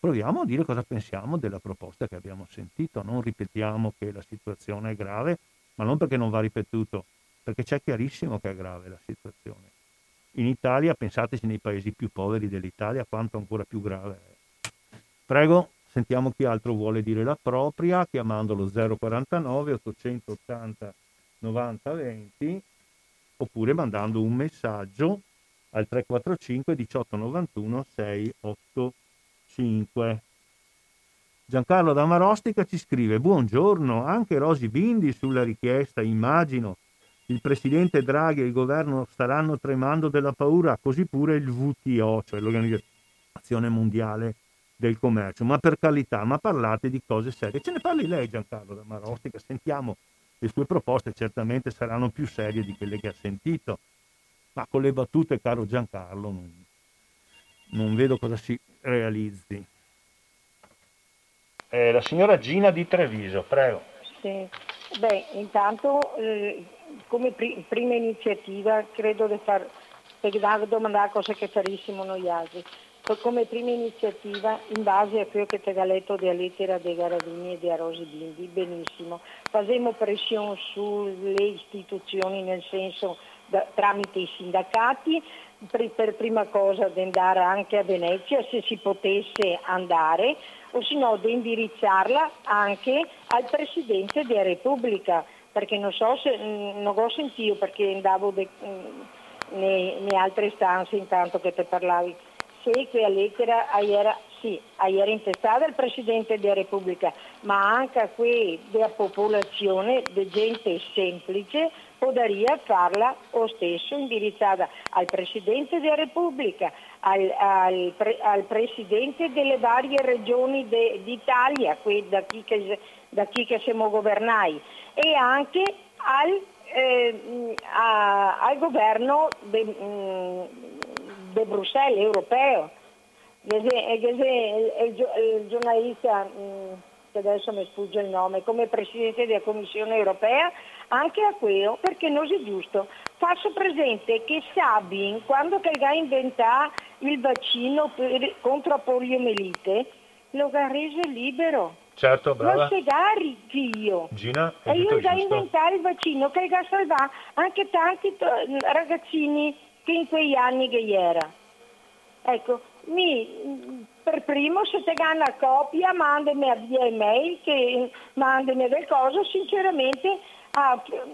proviamo a dire cosa pensiamo della proposta che abbiamo sentito, non ripetiamo che la situazione è grave, ma non perché non va ripetuto, perché c'è chiarissimo che è grave la situazione. In Italia, pensateci nei paesi più poveri dell'Italia, quanto ancora più grave è. Prego, sentiamo chi altro vuole dire la propria, chiamando lo 049 880 90 20 oppure mandando un messaggio al 345 1891 685. 5. Giancarlo da Marostica ci scrive: Buongiorno, anche Rosi Bindi sulla richiesta, immagino. Il presidente Draghi e il governo staranno tremando della paura, così pure il WTO, cioè l'Organizzazione Mondiale del Commercio. Ma per carità, ma parlate di cose serie. Ce ne parli lei, Giancarlo da Marostica, sentiamo le sue proposte, certamente saranno più serie di quelle che ha sentito. Ma con le battute, caro Giancarlo, non, non vedo cosa si realizzi. Eh, la signora Gina di Treviso, prego. Sì. Beh, intanto eh, come pri- prima iniziativa credo di far, per domandare cosa che farissimo noi altri. Come prima iniziativa, in base a quello che ti ha letto della lettera dei Garavini e di Rosi Bindi, benissimo, facciamo pressione sulle istituzioni nel senso da, tramite i sindacati per, per prima cosa di andare anche a Venezia se si potesse andare o se no di indirizzarla anche al Presidente della Repubblica perché non so se mm, non ho sentito perché andavo mm, ne, ne altre stanze intanto che te parlavi se quella lettera era, sì, era intestata al Presidente della Repubblica, ma anche a quella popolazione, di gente semplice, potrebbe farla lo stesso indirizzata al Presidente della Repubblica, al, al, al Presidente delle varie regioni de, d'Italia, da chi, che, da chi che siamo governati, e anche al, eh, a, al governo di mm, Bruxelles europeo. Il, il, giornalista, mm, che adesso mi sfugge il nome, come Presidente della Commissione europea, anche a quello, perché non è giusto. Faccio presente che Sabin, quando ha inventato il vaccino per, contro poliomelite, lo ha reso libero. Certo, brava. Lo spiegare io. Gina, e io ho inventato il vaccino che ha salvato anche tanti ragazzini che in quegli anni che era. Ecco, mi, per primo se te una copia mandami via email che mandami del coso, sinceramente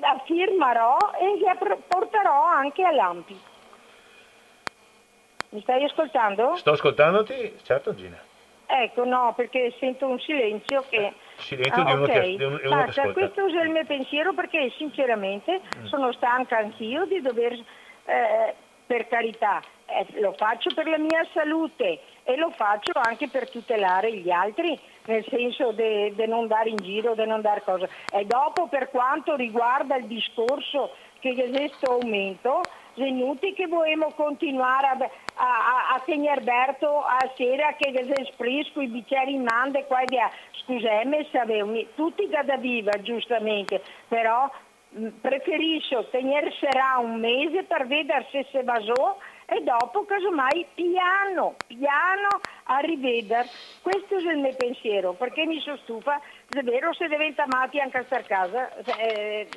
affirmerò e le porterò anche a Lampi. Mi stai ascoltando? Sto ascoltandoti, certo Gina. Ecco, no, perché sento un silenzio che... Silenzio ah, di uno okay. che, uno, uno Basta, questo è il mio pensiero perché sinceramente mm. sono stanca anch'io di dover, eh, per carità, eh, lo faccio per la mia salute e lo faccio anche per tutelare gli altri, nel senso di non dare in giro, di non dare cose. E dopo per quanto riguarda il discorso che questo aumento, è inutile che vogliamo continuare a, a, a tenere aperto a sera che sprisco i bicchieri in manda e qua e via. Scusami, sapevo, tutti da viva giustamente, però preferisco tenere serà un mese per vedere se si basò e dopo casomai piano, piano a rivedere. Questo è il mio pensiero, perché mi sono stufa, è vero se diventa matti anche a star casa. Eh,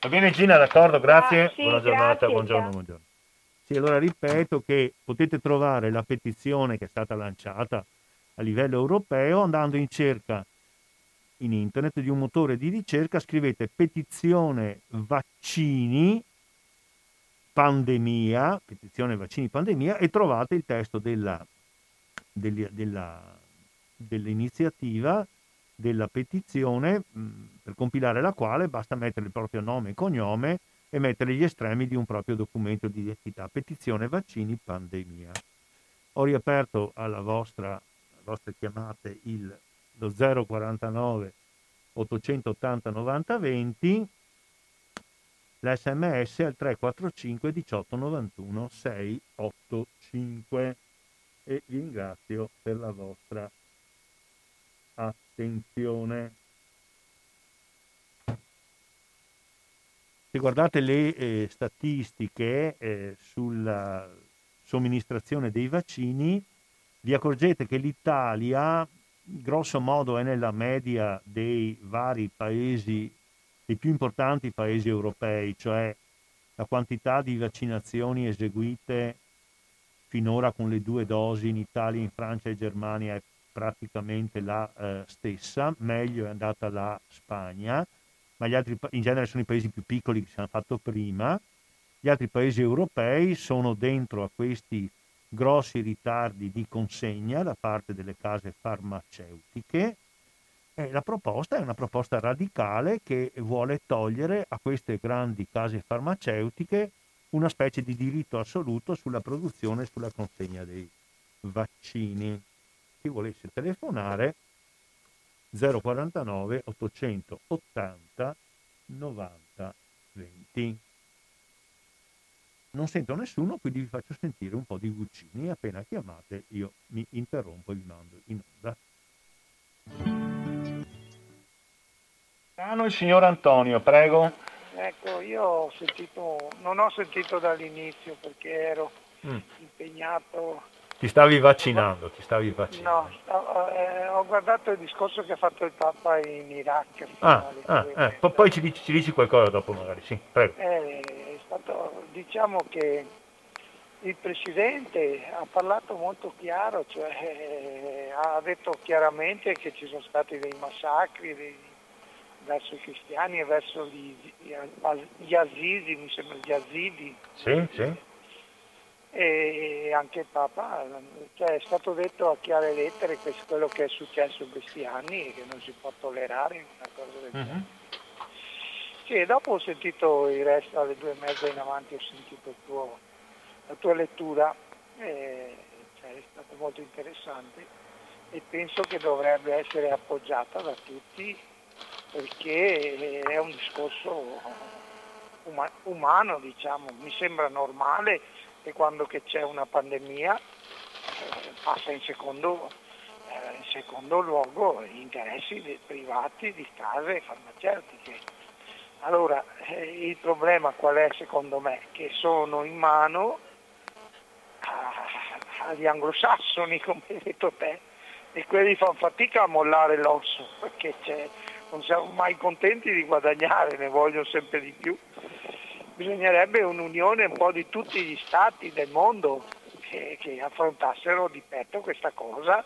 Va bene Gina, d'accordo, grazie. Ah, sì, Buona giornata, grazie, buongiorno, buongiorno. Sì, allora ripeto che potete trovare la petizione che è stata lanciata a livello europeo andando in cerca in internet di un motore di ricerca, scrivete petizione vaccini pandemia, petizione vaccini pandemia, e trovate il testo della, della, della, dell'iniziativa, della petizione, mh, per compilare la quale basta mettere il proprio nome e cognome e mettere gli estremi di un proprio documento di identità. Petizione vaccini pandemia. Ho riaperto alla vostra, alle vostre chiamate il, lo 049 880 90 20 l'sms al 345 18 91 685 e vi ringrazio per la vostra attenzione. Se guardate le eh, statistiche eh, sulla somministrazione dei vaccini, vi accorgete che l'Italia, grosso modo, è nella media dei vari paesi i più importanti paesi europei, cioè la quantità di vaccinazioni eseguite finora con le due dosi in Italia, in Francia e Germania è praticamente la eh, stessa, meglio è andata la Spagna, ma gli altri in genere sono i paesi più piccoli che si hanno fatto prima. Gli altri paesi europei sono dentro a questi grossi ritardi di consegna da parte delle case farmaceutiche eh, la proposta è una proposta radicale che vuole togliere a queste grandi case farmaceutiche una specie di diritto assoluto sulla produzione e sulla consegna dei vaccini. Chi volesse telefonare 049 880 90 20. Non sento nessuno, quindi vi faccio sentire un po' di Guccini. Appena chiamate io mi interrompo e vi mando in onda. Il signor Antonio, prego. Ecco, io ho sentito, non ho sentito dall'inizio perché ero mm. impegnato. Ti stavi vaccinando, ti stavi vaccinando. No, eh, ho guardato il discorso che ha fatto il Papa in Iraq. Ah, ah eh, poi, ci, dici, ci, dici, qualcosa dopo magari, sì, prego. Eh, diciamo che il Presidente ha parlato molto chiaro, cioè eh, ha detto chiaramente che ci sono stati dei massacri, dei verso i cristiani e verso gli, gli Azizi, mi sembra gli Azidi. Sì, sì. e anche il Papa, cioè è stato detto a chiare lettere quello che è successo in questi anni e che non si può tollerare una cosa del genere. Uh-huh. Sì, dopo ho sentito il resto alle due e mezza in avanti, ho sentito tuo, la tua lettura, e, cioè, è stato molto interessante e penso che dovrebbe essere appoggiata da tutti perché è un discorso umano, diciamo, mi sembra normale che quando c'è una pandemia eh, passa in secondo, eh, in secondo, luogo gli interessi privati di case farmaceutiche. Allora, eh, il problema qual è secondo me? Che sono in mano agli anglosassoni, come hai detto te, e quelli fanno fatica a mollare l'osso, perché non siamo mai contenti di guadagnare, ne vogliono sempre di più bisognerebbe un'unione un po' di tutti gli stati del mondo che, che affrontassero di petto questa cosa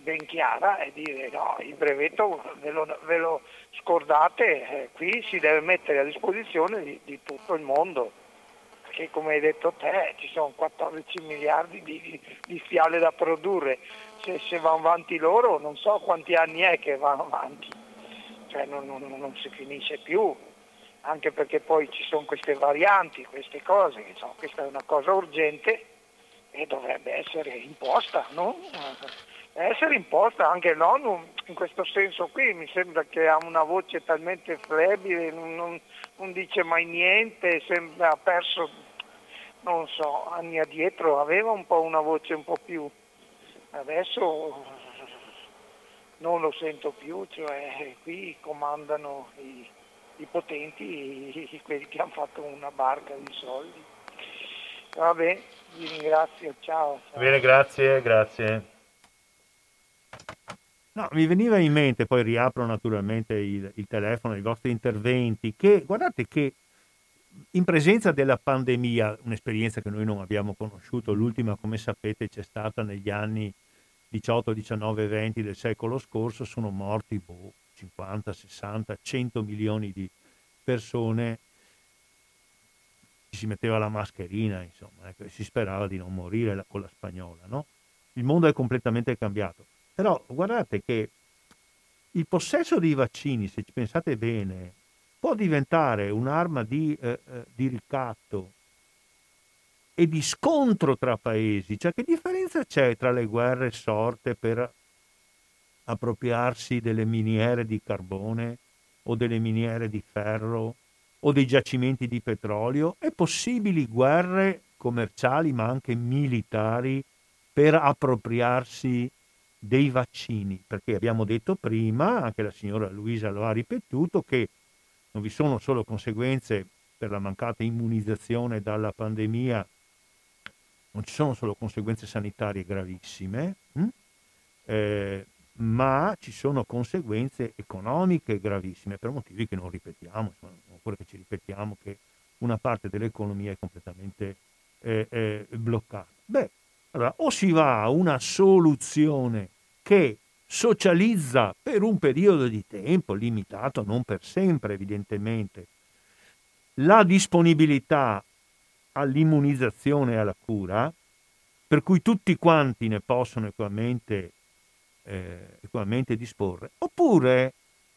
ben chiara e dire no, il brevetto ve lo, ve lo scordate, eh, qui si deve mettere a disposizione di, di, tutto il mondo, perché come hai detto te ci sono 14 miliardi di, di fiale da produrre, se, se, vanno avanti loro non so quanti anni è che vanno avanti, cioè non, non, non si finisce più. Anche perché poi ci sono queste varianti, queste cose, insomma, questa è una cosa urgente e dovrebbe essere imposta, no? Essere imposta anche l'ONU in questo senso qui, mi sembra che ha una voce talmente flebile, non, non, dice mai niente, sembra ha perso, non so, anni addietro aveva un po' una voce un po' più, adesso non lo sento più, cioè qui comandano i i potenti, quelli che hanno fatto una barca di soldi. Vabbè, vi ringrazio, ciao. ciao. Bene, grazie, grazie. No, mi veniva in mente, poi riapro naturalmente il, il telefono, i vostri interventi, che guardate che in presenza della pandemia, un'esperienza che noi non abbiamo conosciuto, l'ultima come sapete c'è stata negli anni 18, 19, 20 del secolo scorso, sono morti boh, 50, 60, 100 milioni di persone, si metteva la mascherina, insomma, ecco, si sperava di non morire con la spagnola, no? Il mondo è completamente cambiato. Però guardate che il possesso dei vaccini, se ci pensate bene, può diventare un'arma di, eh, eh di ricatto e di scontro tra paesi. Cioè, che differenza c'è tra le guerre sorte per appropriarsi delle miniere di carbone o delle miniere di ferro o dei giacimenti di petrolio e possibili guerre commerciali ma anche militari per appropriarsi dei vaccini, perché abbiamo detto prima, anche la signora Luisa lo ha ripetuto, che non vi sono solo conseguenze per la mancata immunizzazione dalla pandemia, non ci sono solo conseguenze sanitarie gravissime, hm? eh, ma ci sono conseguenze economiche gravissime per motivi che non ripetiamo, oppure che ci ripetiamo che una parte dell'economia è completamente eh, eh, bloccata. Beh, allora, o si va a una soluzione che socializza per un periodo di tempo limitato, non per sempre evidentemente, la disponibilità all'immunizzazione e alla cura, per cui tutti quanti ne possono equamente eh, equamente disporre, oppure,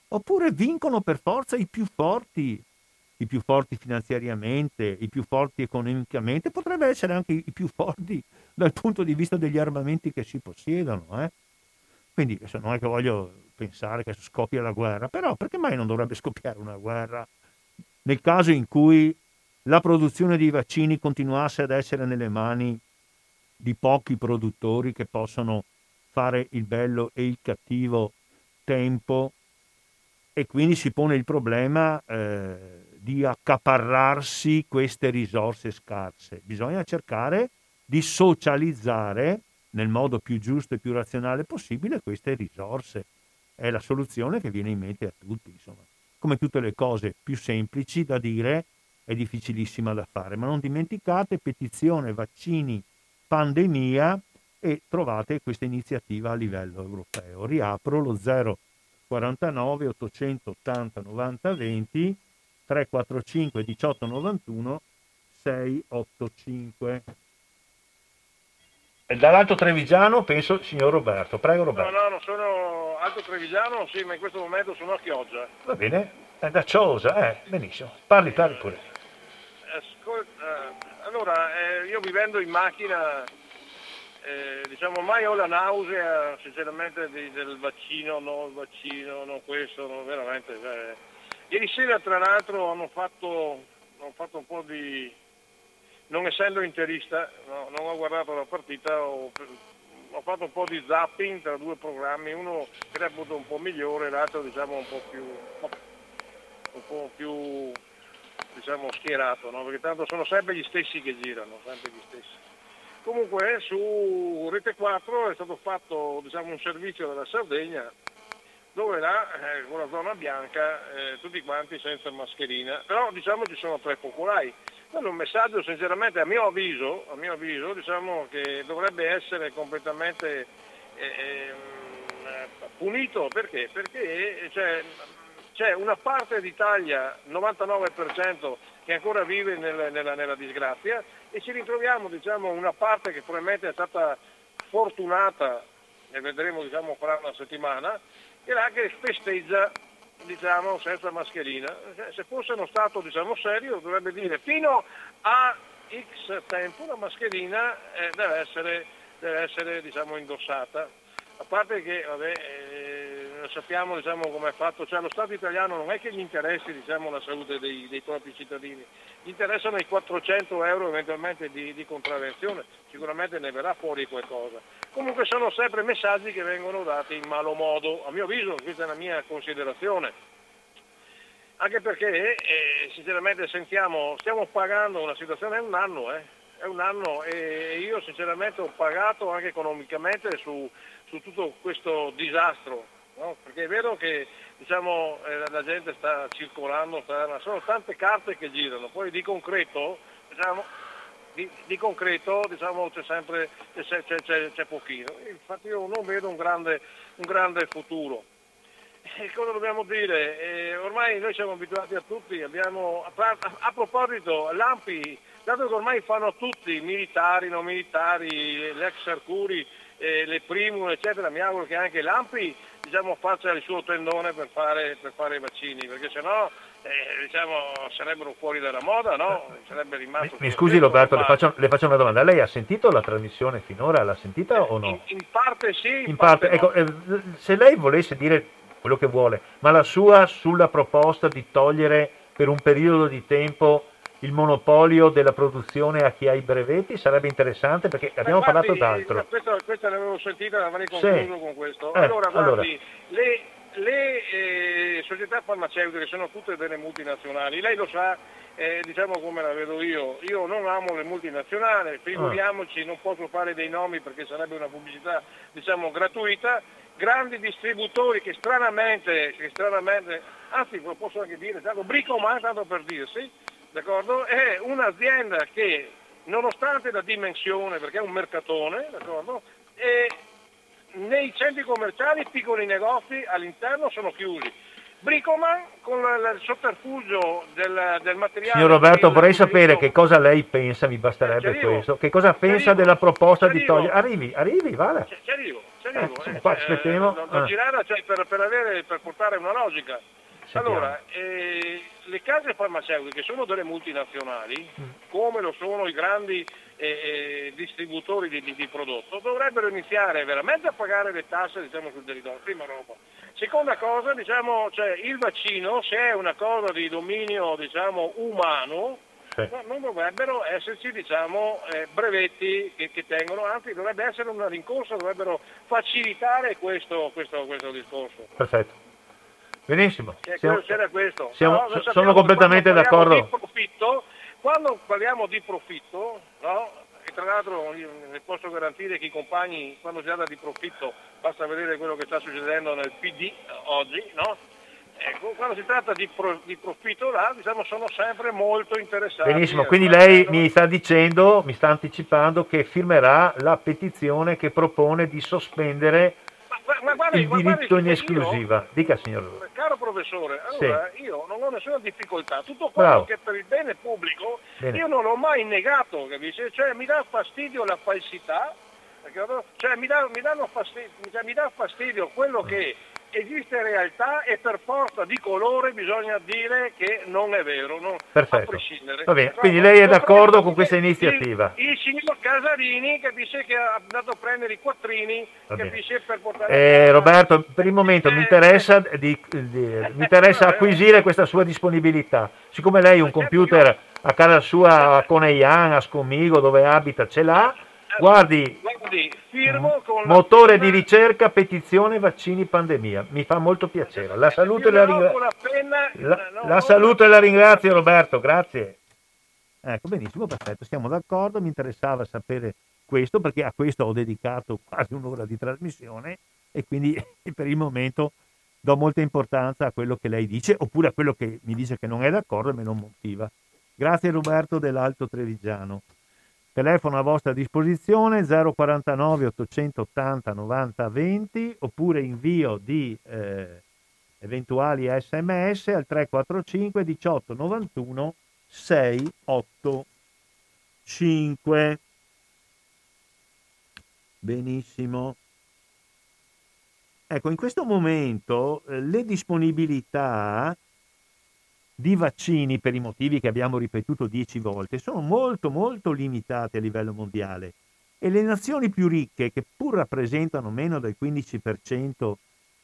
oppure vincono per forza i più forti, i più forti finanziariamente, i più forti economicamente, potrebbe essere anche i più forti dal punto di vista degli armamenti che si possiedono. Eh? Quindi non è che voglio pensare che scoppia la guerra, però perché mai non dovrebbe scoppiare una guerra nel caso in cui la produzione di vaccini continuasse ad essere nelle mani di pochi produttori che possono fare il bello e il cattivo tempo e quindi si pone il problema eh, di accaparrarsi queste risorse scarse. Bisogna cercare di socializzare nel modo più giusto e più razionale possibile queste risorse. È la soluzione che viene in mente a tutti. Insomma. Come tutte le cose più semplici da dire, è difficilissima da fare. Ma non dimenticate petizione, vaccini, pandemia e trovate questa iniziativa a livello europeo. Riapro lo 049 880 90 20 345 18 91 685. Dall'Alto Trevigiano penso il signor Roberto. Prego No, Roberto. no, non sono Alto Trevigiano, sì, ma in questo momento sono a Chioggia. Va bene, è da Ciosa, eh, benissimo. Parli, parli pure. Ascolta, eh, allora, eh, io vivendo in macchina, eh, diciamo, ormai ho la nausea, sinceramente, di- del vaccino, no il vaccino, no questo, no, veramente. cioè. Ieri sera, tra l'altro, hanno fatto, hanno fatto un po' di... Non essendo interista, no, non ho guardato la partita, ho, ho fatto un po' di zapping tra due programmi, uno reputo un po' migliore, l'altro diciamo un po' più, un po' più diciamo, schierato, no? perché tanto sono sempre gli stessi che girano, sempre gli stessi. Comunque su Rete 4 è stato fatto diciamo, un servizio dalla Sardegna dove là eh, la zona bianca eh, tutti quanti senza mascherina, però diciamo ci sono tre focolai. Quello è un messaggio sinceramente a mio avviso, a mio avviso diciamo che dovrebbe essere completamente eh, ehm, eh, punito perché? Perché c'è, c'è una parte d'Italia, 99%, che ancora vive nel- nella, nella disgrazia e ci ritroviamo diciamo, una parte che probabilmente è stata fortunata, e vedremo diciamo, fra una settimana, che che festeggia diciamo, senza mascherina. Se fosse uno Stato diciamo, serio dovrebbe dire fino a X tempo la mascherina eh, deve essere, deve essere diciamo, indossata. A parte che vabbè, eh, sappiamo diciamo, come è fatto, cioè lo Stato italiano non è che gli interessi diciamo, la salute dei, dei propri cittadini, gli interessano i 400 euro eventualmente di, di contravvenzione, sicuramente ne verrà fuori qualcosa. Comunque sono sempre messaggi che vengono dati in malo modo, a mio avviso, questa è la mia considerazione. Anche perché eh, sinceramente sentiamo, stiamo pagando una situazione, è un anno, eh, è un anno e io sinceramente ho pagato anche economicamente su, su tutto questo disastro, no? perché è vero che diciamo, eh, la gente sta circolando, sta- ma sono tante carte che girano, poi di concreto, diciamo, di, di concreto diciamo, c'è sempre c'è, c'è- c'è- c'è pochino. Infatti io non vedo un grande, un grande futuro. E cosa dobbiamo dire? Eh, ormai noi siamo abituati a tutti, abbiamo, a, a- proposito, l'AMPI, dato che ormai fanno tutti, militari, non militari, l'ex Arcuri, eh, le Primum, eccetera, mi auguro che anche l'AMPI diciamo, faccia il suo tendone per fare, per fare i vaccini, perché sennò eh, diciamo, sarebbero fuori dalla moda, no? Sarebbe rimasto... Mi scusi Roberto, le faccio, le faccio una domanda. Lei ha sentito la trasmissione finora? L'ha sentita o no? In, in parte sì, in, In parte, no. ecco, eh, se lei volesse dire quello che vuole, ma la sua sulla proposta di togliere per un periodo di tempo il monopolio della produzione a chi ha i brevetti sarebbe interessante perché abbiamo Ma parlato guardi, d'altro. eh, Questa, questa l'avevo sentita, avrei Sì. concluso con questo. Eh, allora, allora. guardi, le, le, eh, società farmaceutiche sono tutte delle multinazionali, lei lo sa, eh, diciamo come la vedo io, io non amo le multinazionali, figuriamoci, non posso fare dei nomi perché sarebbe una pubblicità diciamo gratuita, grandi distributori che stranamente, che stranamente anzi lo posso anche dire, tanto Bricoman, tanto per dirsi, d'accordo? È un'azienda che nonostante la dimensione, perché è un mercatone, d'accordo? E nei centri commerciali piccoli negozi all'interno sono chiusi. Bricoman con il sotterfugio del, del materiale... Signor Roberto, vorrei sapere che cosa lei pensa, mi basterebbe arrivo. questo, che cosa pensa della proposta di togliere... Arrivi, arrivi, vada. Ci, arrivo, ci Eh, arrivo. insomma, eh, qua aspettiamo. non- non Ah. girare, cioè, per, per avere- per portare una logica. Sentiamo. Allora, eh, le case farmaceutiche sono delle multinazionali, come lo sono i grandi eh, eh, distributori di, di- di prodotto, dovrebbero iniziare veramente a pagare le tasse diciamo, sul territorio, prima roba. Seconda cosa, diciamo, cioè, il vaccino, se è una cosa di dominio diciamo, umano, Sì. no- non dovrebbero esserci diciamo, eh, brevetti che, che tengono, anzi dovrebbe essere una rincorsa, dovrebbero facilitare questo, questo- questo discorso. Perfetto. Benissimo. Siamo- c'era questo. siamo- sappiamo sono completamente d'accordo. Profitto, quando parliamo di profitto, no? e tra l'altro le posso garantire che i compagni, quando si tratta di profitto, basta vedere quello che sta succedendo nel PD eh, oggi, no? Ecco, quando si tratta di, pro- di profitto là, diciamo, sono sempre molto interessati. Benissimo, a quindi fare- lei mi sta dicendo, mi sta anticipando che firmerà la petizione che propone di sospendere Ma, ma guardi, il diritto in che io- esclusiva. Dica signor. Caro professore, allora io non ho nessuna difficoltà, tutto Bravo. quello che è per il bene pubblico Bene. io non l'ho mai negato, capisci? Cioè mi dà fastidio la falsità, Cioè, mi, dà, mi, danno fastidio, cioè, mi dà fastidio quello che esiste realtà e per forza di colore bisogna dire che non è vero, non, Perfetto. a prescindere. Va bene, Però, quindi lei è d'accordo con questa iniziativa? Il, il signor Casarini capisce che ha andato a prendere i quattrini, capisce per portare... Eh, Roberto, per il momento mi interessa, di- di- mi interessa acquisire questa sua disponibilità. Siccome lei un computer a casa sua a Coneian, a Scomigo, dove abita, ce l'ha, guardi, Guardi, firmo con la motore di ricerca, petizione, vaccini, pandemia. Mi fa molto piacere. La saluto e la ringrazio. con la La, saluto e la ringrazio Roberto, grazie. Ecco, benissimo, perfetto, siamo d'accordo, mi interessava sapere questo perché a questo ho dedicato quasi un'ora di trasmissione e quindi per il momento do molta importanza a quello che lei dice oppure a quello che mi dice che non è d'accordo e me lo motiva. Grazie Roberto dell'Alto Trevigiano. Telefono a vostra disposizione 049 880 90 20 oppure invio di eh, eventuali sms al 345 18 91 685. Benissimo. Ecco, in questo momento eh, le disponibilità di vaccini per i motivi che abbiamo ripetuto dieci volte sono molto molto limitate a livello mondiale e le nazioni più ricche che pur rappresentano meno del 15%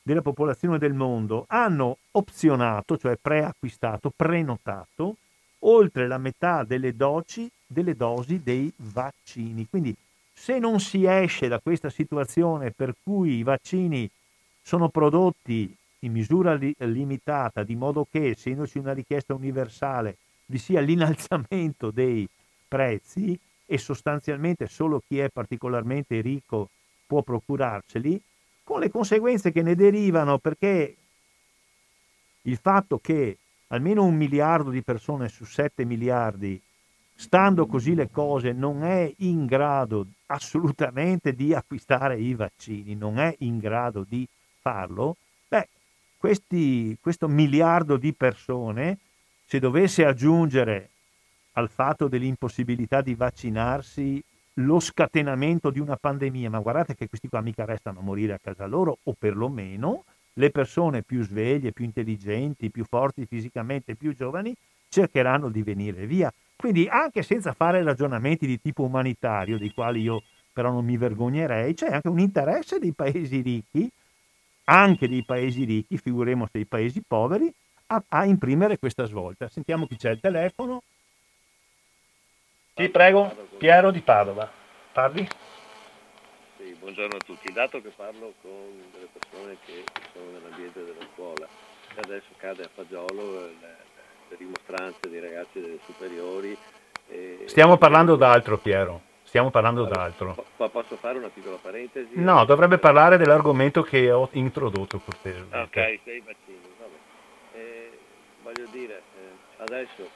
della popolazione del mondo hanno opzionato, cioè preacquistato, prenotato oltre la metà delle dosi, delle dosi dei vaccini. Quindi se non si esce da questa situazione per cui i vaccini sono prodotti in misura li- limitata, di modo che, essendoci una richiesta universale, vi sia l'innalzamento dei prezzi e sostanzialmente solo chi è particolarmente ricco può procurarceli, con le conseguenze che ne derivano, perché il fatto che almeno un miliardo di persone su 7 miliardi, stando così le cose, non è in grado assolutamente di acquistare i vaccini, non è in grado di farlo, questi, questo miliardo di persone, se dovesse aggiungere al fatto dell'impossibilità di vaccinarsi lo scatenamento di una pandemia, ma guardate che questi qua mica restano a morire a casa loro, o perlomeno le persone più sveglie, più intelligenti, più forti fisicamente, più giovani, cercheranno di venire via. Quindi anche senza fare ragionamenti di tipo umanitario, dei quali io però non mi vergognerei, c'è anche un interesse dei paesi ricchi, anche dei paesi ricchi, figuremo dei paesi poveri, a, a imprimere questa svolta. Sentiamo chi c'è al telefono. Sì, prego, Piero di Padova. Parli? Sì, buongiorno a tutti. Dato che parlo con delle persone che sono nell'ambiente della scuola adesso cade a fagiolo le, le dimostranze dei ragazzi delle superiori. e- Stiamo parlando d'altro, Piero. Stiamo parlando d'altro. Po- posso fare una piccola parentesi? No, dovrebbe parlare dell'argomento che ho introdotto cortesemente. Ok, sei vaccini. Eh, voglio dire, eh, adesso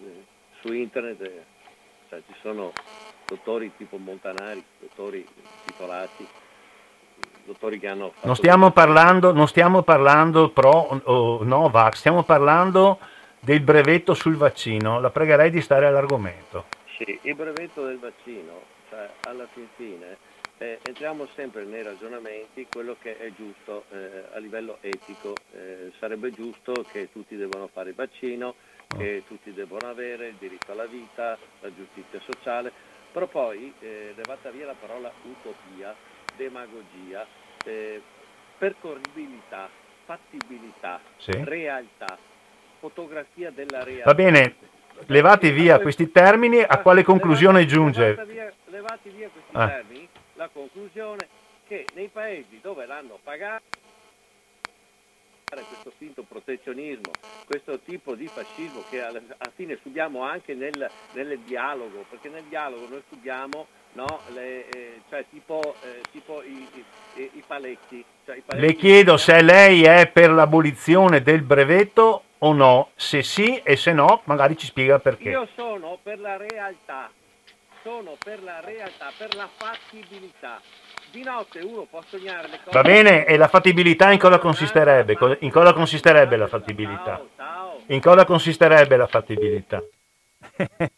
eh, su internet eh, cioè, ci sono dottori tipo Montanari, dottori titolati, dottori che hanno. Non stiamo parlando, non stiamo parlando pro o no vax, stiamo parlando del brevetto sul vaccino. La pregherei di stare all'argomento. Sì, il brevetto del vaccino, cioè alla fin fine eh, entriamo sempre nei ragionamenti, quello che è giusto eh, a livello etico, eh, sarebbe giusto che tutti devono fare il vaccino, che tutti devono avere il diritto alla vita, la giustizia sociale, però poi eh, levata via la parola utopia, demagogia, eh, percorribilità, fattibilità, Sì. realtà, fotografia della realtà. Va bene, levati via questi termini, a quale conclusione giunge? Levati via, questi Ah. termini, la conclusione che nei paesi dove l'hanno pagato questo finto protezionismo, questo tipo di fascismo che alla, alla fine subiamo anche nel, nel dialogo, perché nel dialogo noi subiamo no, le, eh, cioè tipo, eh, tipo i, i- i paletti. cioè i paletti Le chiedo se lei è per l'abolizione del brevetto o no. Se sì e se no, magari ci spiega perché. Io sono per la realtà, sono per la realtà, per la fattibilità. Di notte uno può sognare le cose. Va bene, e la fattibilità in cosa consisterebbe? Co- In cosa consisterebbe la fattibilità? In cosa consisterebbe la fattibilità?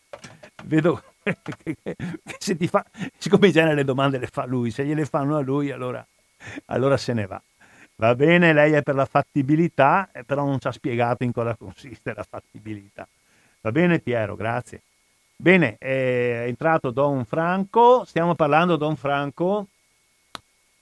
vedo, se ti fa, siccome in genere le domande le fa lui, se gliele fanno a lui allora, allora se ne va. Va bene, lei è per la fattibilità, eh, però non ci ha spiegato in cosa consiste la fattibilità. Va bene Piero, grazie. Bene, è entrato Don Franco, stiamo parlando Don Franco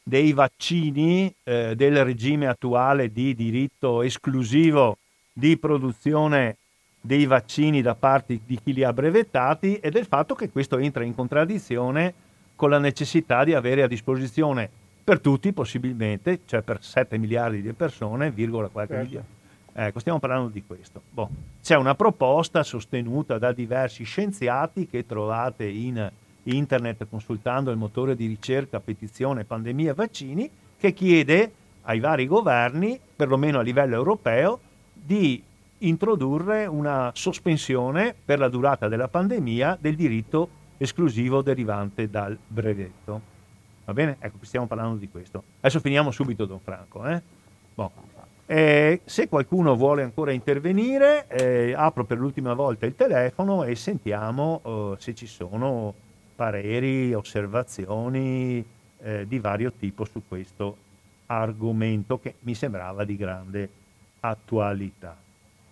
dei vaccini eh, del regime attuale di diritto esclusivo di produzione dei vaccini da parte di chi li ha brevettati e del fatto che questo entra in contraddizione con la necessità di avere a disposizione per tutti possibilmente, cioè per 7 miliardi di persone, virgola qualche certo. miliardo. Ecco, stiamo parlando di questo. Boh. C'è una proposta sostenuta da diversi scienziati che trovate in internet consultando il motore di ricerca petizione pandemia vaccini che chiede ai vari governi, perlomeno a livello europeo, di introdurre una sospensione per la durata della pandemia del diritto esclusivo derivante dal brevetto. Va bene? Ecco, stiamo parlando di questo. Adesso finiamo subito, Don Franco. Eh? Bon. Eh, se qualcuno vuole ancora intervenire, eh, apro per l'ultima volta il telefono e sentiamo eh, se ci sono pareri, osservazioni eh, di vario tipo su questo argomento che mi sembrava di grande attualità.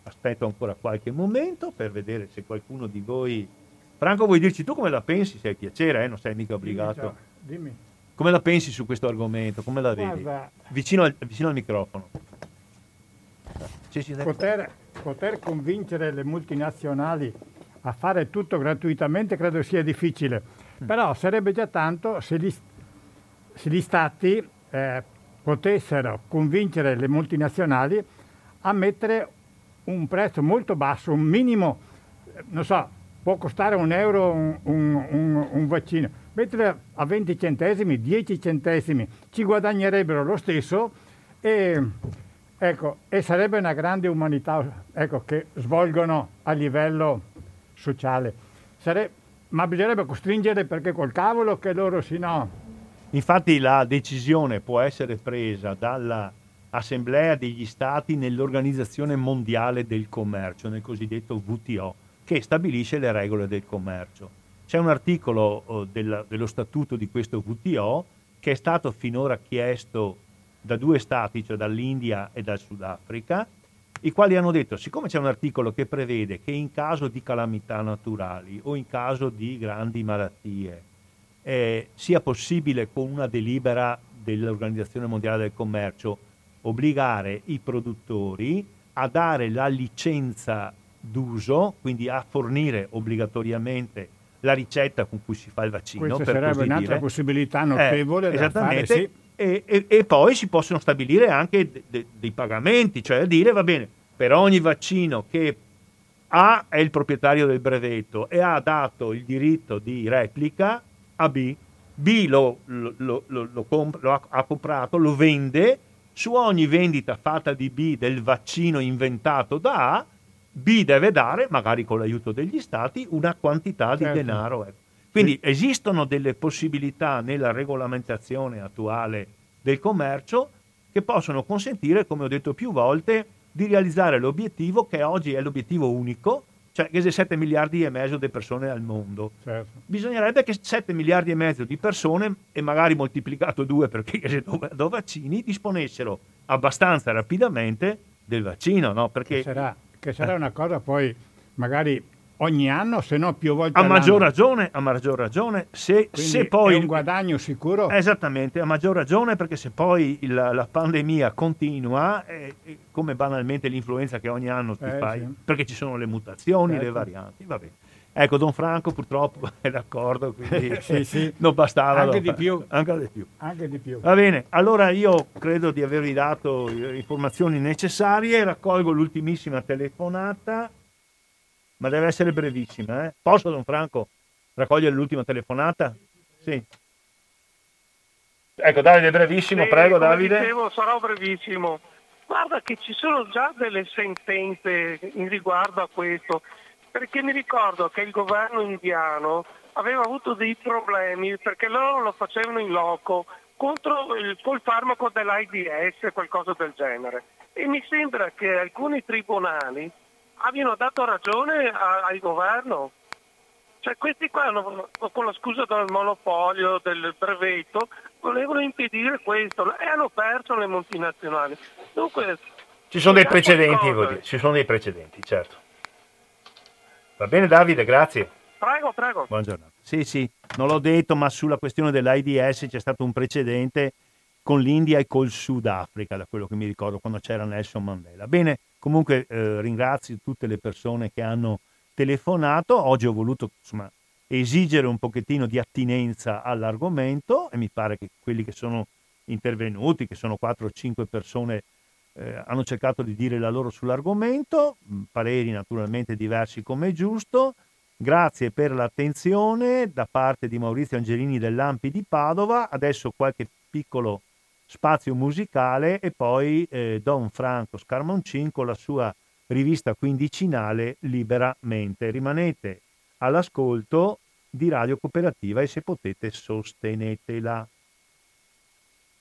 Aspetto ancora qualche momento per vedere se qualcuno di voi... Franco, vuoi dirci tu come la pensi? Se hai piacere, eh? non sei mica obbligato. Dimmi, dimmi. Come la pensi su questo argomento? Come la vedi? Guarda, vicino, al, vicino al microfono. Poter, poter convincere le multinazionali a fare tutto gratuitamente credo sia difficile, mm. però sarebbe già tanto se gli, se gli stati eh, potessero convincere le multinazionali a mettere un prezzo molto basso, un minimo, non so, può costare un euro un, un, un, un vaccino, mettere a 20 centesimi, 10 centesimi, ci guadagnerebbero lo stesso e, ecco, e sarebbe una grande umanità ecco, che svolgono a livello sociale. Sare- ma bisognerebbe costringere perché col cavolo che loro si no. Infatti la decisione può essere presa dall'Assemblea degli Stati nell'Organizzazione Mondiale del Commercio, nel cosiddetto WTO, che stabilisce le regole del commercio. C'è un articolo oh, del, dello statuto di questo WTO che è stato finora chiesto da due stati, cioè dall'India e dal Sudafrica, i quali hanno detto, siccome c'è un articolo che prevede che in caso di calamità naturali o in caso di grandi malattie eh, sia possibile con una delibera dell'Organizzazione Mondiale del Commercio obbligare i produttori a dare la licenza d'uso, quindi a fornire obbligatoriamente la ricetta con cui si fa il vaccino. Questa sarebbe un'altra dire. possibilità notevole eh, da fare, sì e, e, e, poi si possono stabilire anche de, de, dei pagamenti, cioè dire va bene, per ogni vaccino che A è il proprietario del brevetto e ha dato il diritto di replica a B, B lo, lo, lo, lo comp- ha, ha comprato, lo vende, su ogni vendita fatta di B del vaccino inventato da A, B deve dare, magari con l'aiuto degli stati, una quantità certo. di denaro. Ecco. Quindi sì. esistono delle possibilità nella regolamentazione attuale del commercio che possono consentire, come ho detto più volte, di realizzare l'obiettivo che oggi è l'obiettivo unico, cioè che se 7 miliardi e mezzo di persone al mondo. Certo. Bisognerebbe che 7 miliardi e mezzo di persone, e magari moltiplicato due perché se do vaccini, disponessero abbastanza rapidamente del vaccino, no? Perché, che sarà, eh. una cosa poi magari ogni anno, se no più volte a maggior ragione, a maggior ragione, se, se poi... È un guadagno sicuro? Esattamente, a maggior ragione perché se poi il, la pandemia continua, eh, come banalmente l'influenza che ogni anno ti eh, fai, sì. perché ci sono le mutazioni, certo. le varianti, va bene. Ecco, Don Franco purtroppo è d'accordo, quindi sì, sì. non bastava. Anche di, più. Anche di più. Anche di più. Va bene, allora io credo di avervi dato le informazioni necessarie, raccolgo l'ultimissima telefonata ma deve essere brevissima. Eh? Posso, Don Franco, raccogliere l'ultima telefonata? Sì. Ecco, Davide, brevissimo, sì, prego Davide. Dicevo, sarò brevissimo. Guarda che ci sono già delle sentenze in riguardo a questo, perché mi ricordo che il governo indiano aveva avuto dei problemi perché loro lo facevano in loco contro il, col farmaco dell'AIDS, qualcosa del genere. E mi sembra che alcuni tribunali abbiano dato ragione a, al governo. Cioè questi qua hanno, con la scusa del monopolio, del brevetto, volevano impedire questo e hanno perso le multinazionali. Dunque, Ci sono dei precedenti, dire, ci sono dei precedenti, certo. Va bene Davide, grazie. Prego, prego. Buona giornata. Sì, sì, non l'ho detto, ma sulla questione dell'AIDS c'è stato un precedente con l'India e col Sudafrica, da quello che mi ricordo quando c'era Nelson Mandela. Bene, comunque eh, ringrazio tutte le persone che hanno telefonato. Oggi ho voluto insomma, esigere un pochettino di attinenza all'argomento e mi pare che quelli che sono intervenuti, che sono 4 o 5 persone, eh, hanno cercato di dire la loro sull'argomento, mh, pareri naturalmente diversi come è giusto. Grazie per l'attenzione da parte di Maurizio Angelini dell'Ampi di Padova. Adesso qualche piccolo spazio musicale e poi eh, Don Franco Scarmoncin con la sua rivista quindicinale Liberamente. Rimanete all'ascolto di Radio Cooperativa e se potete sostenetela.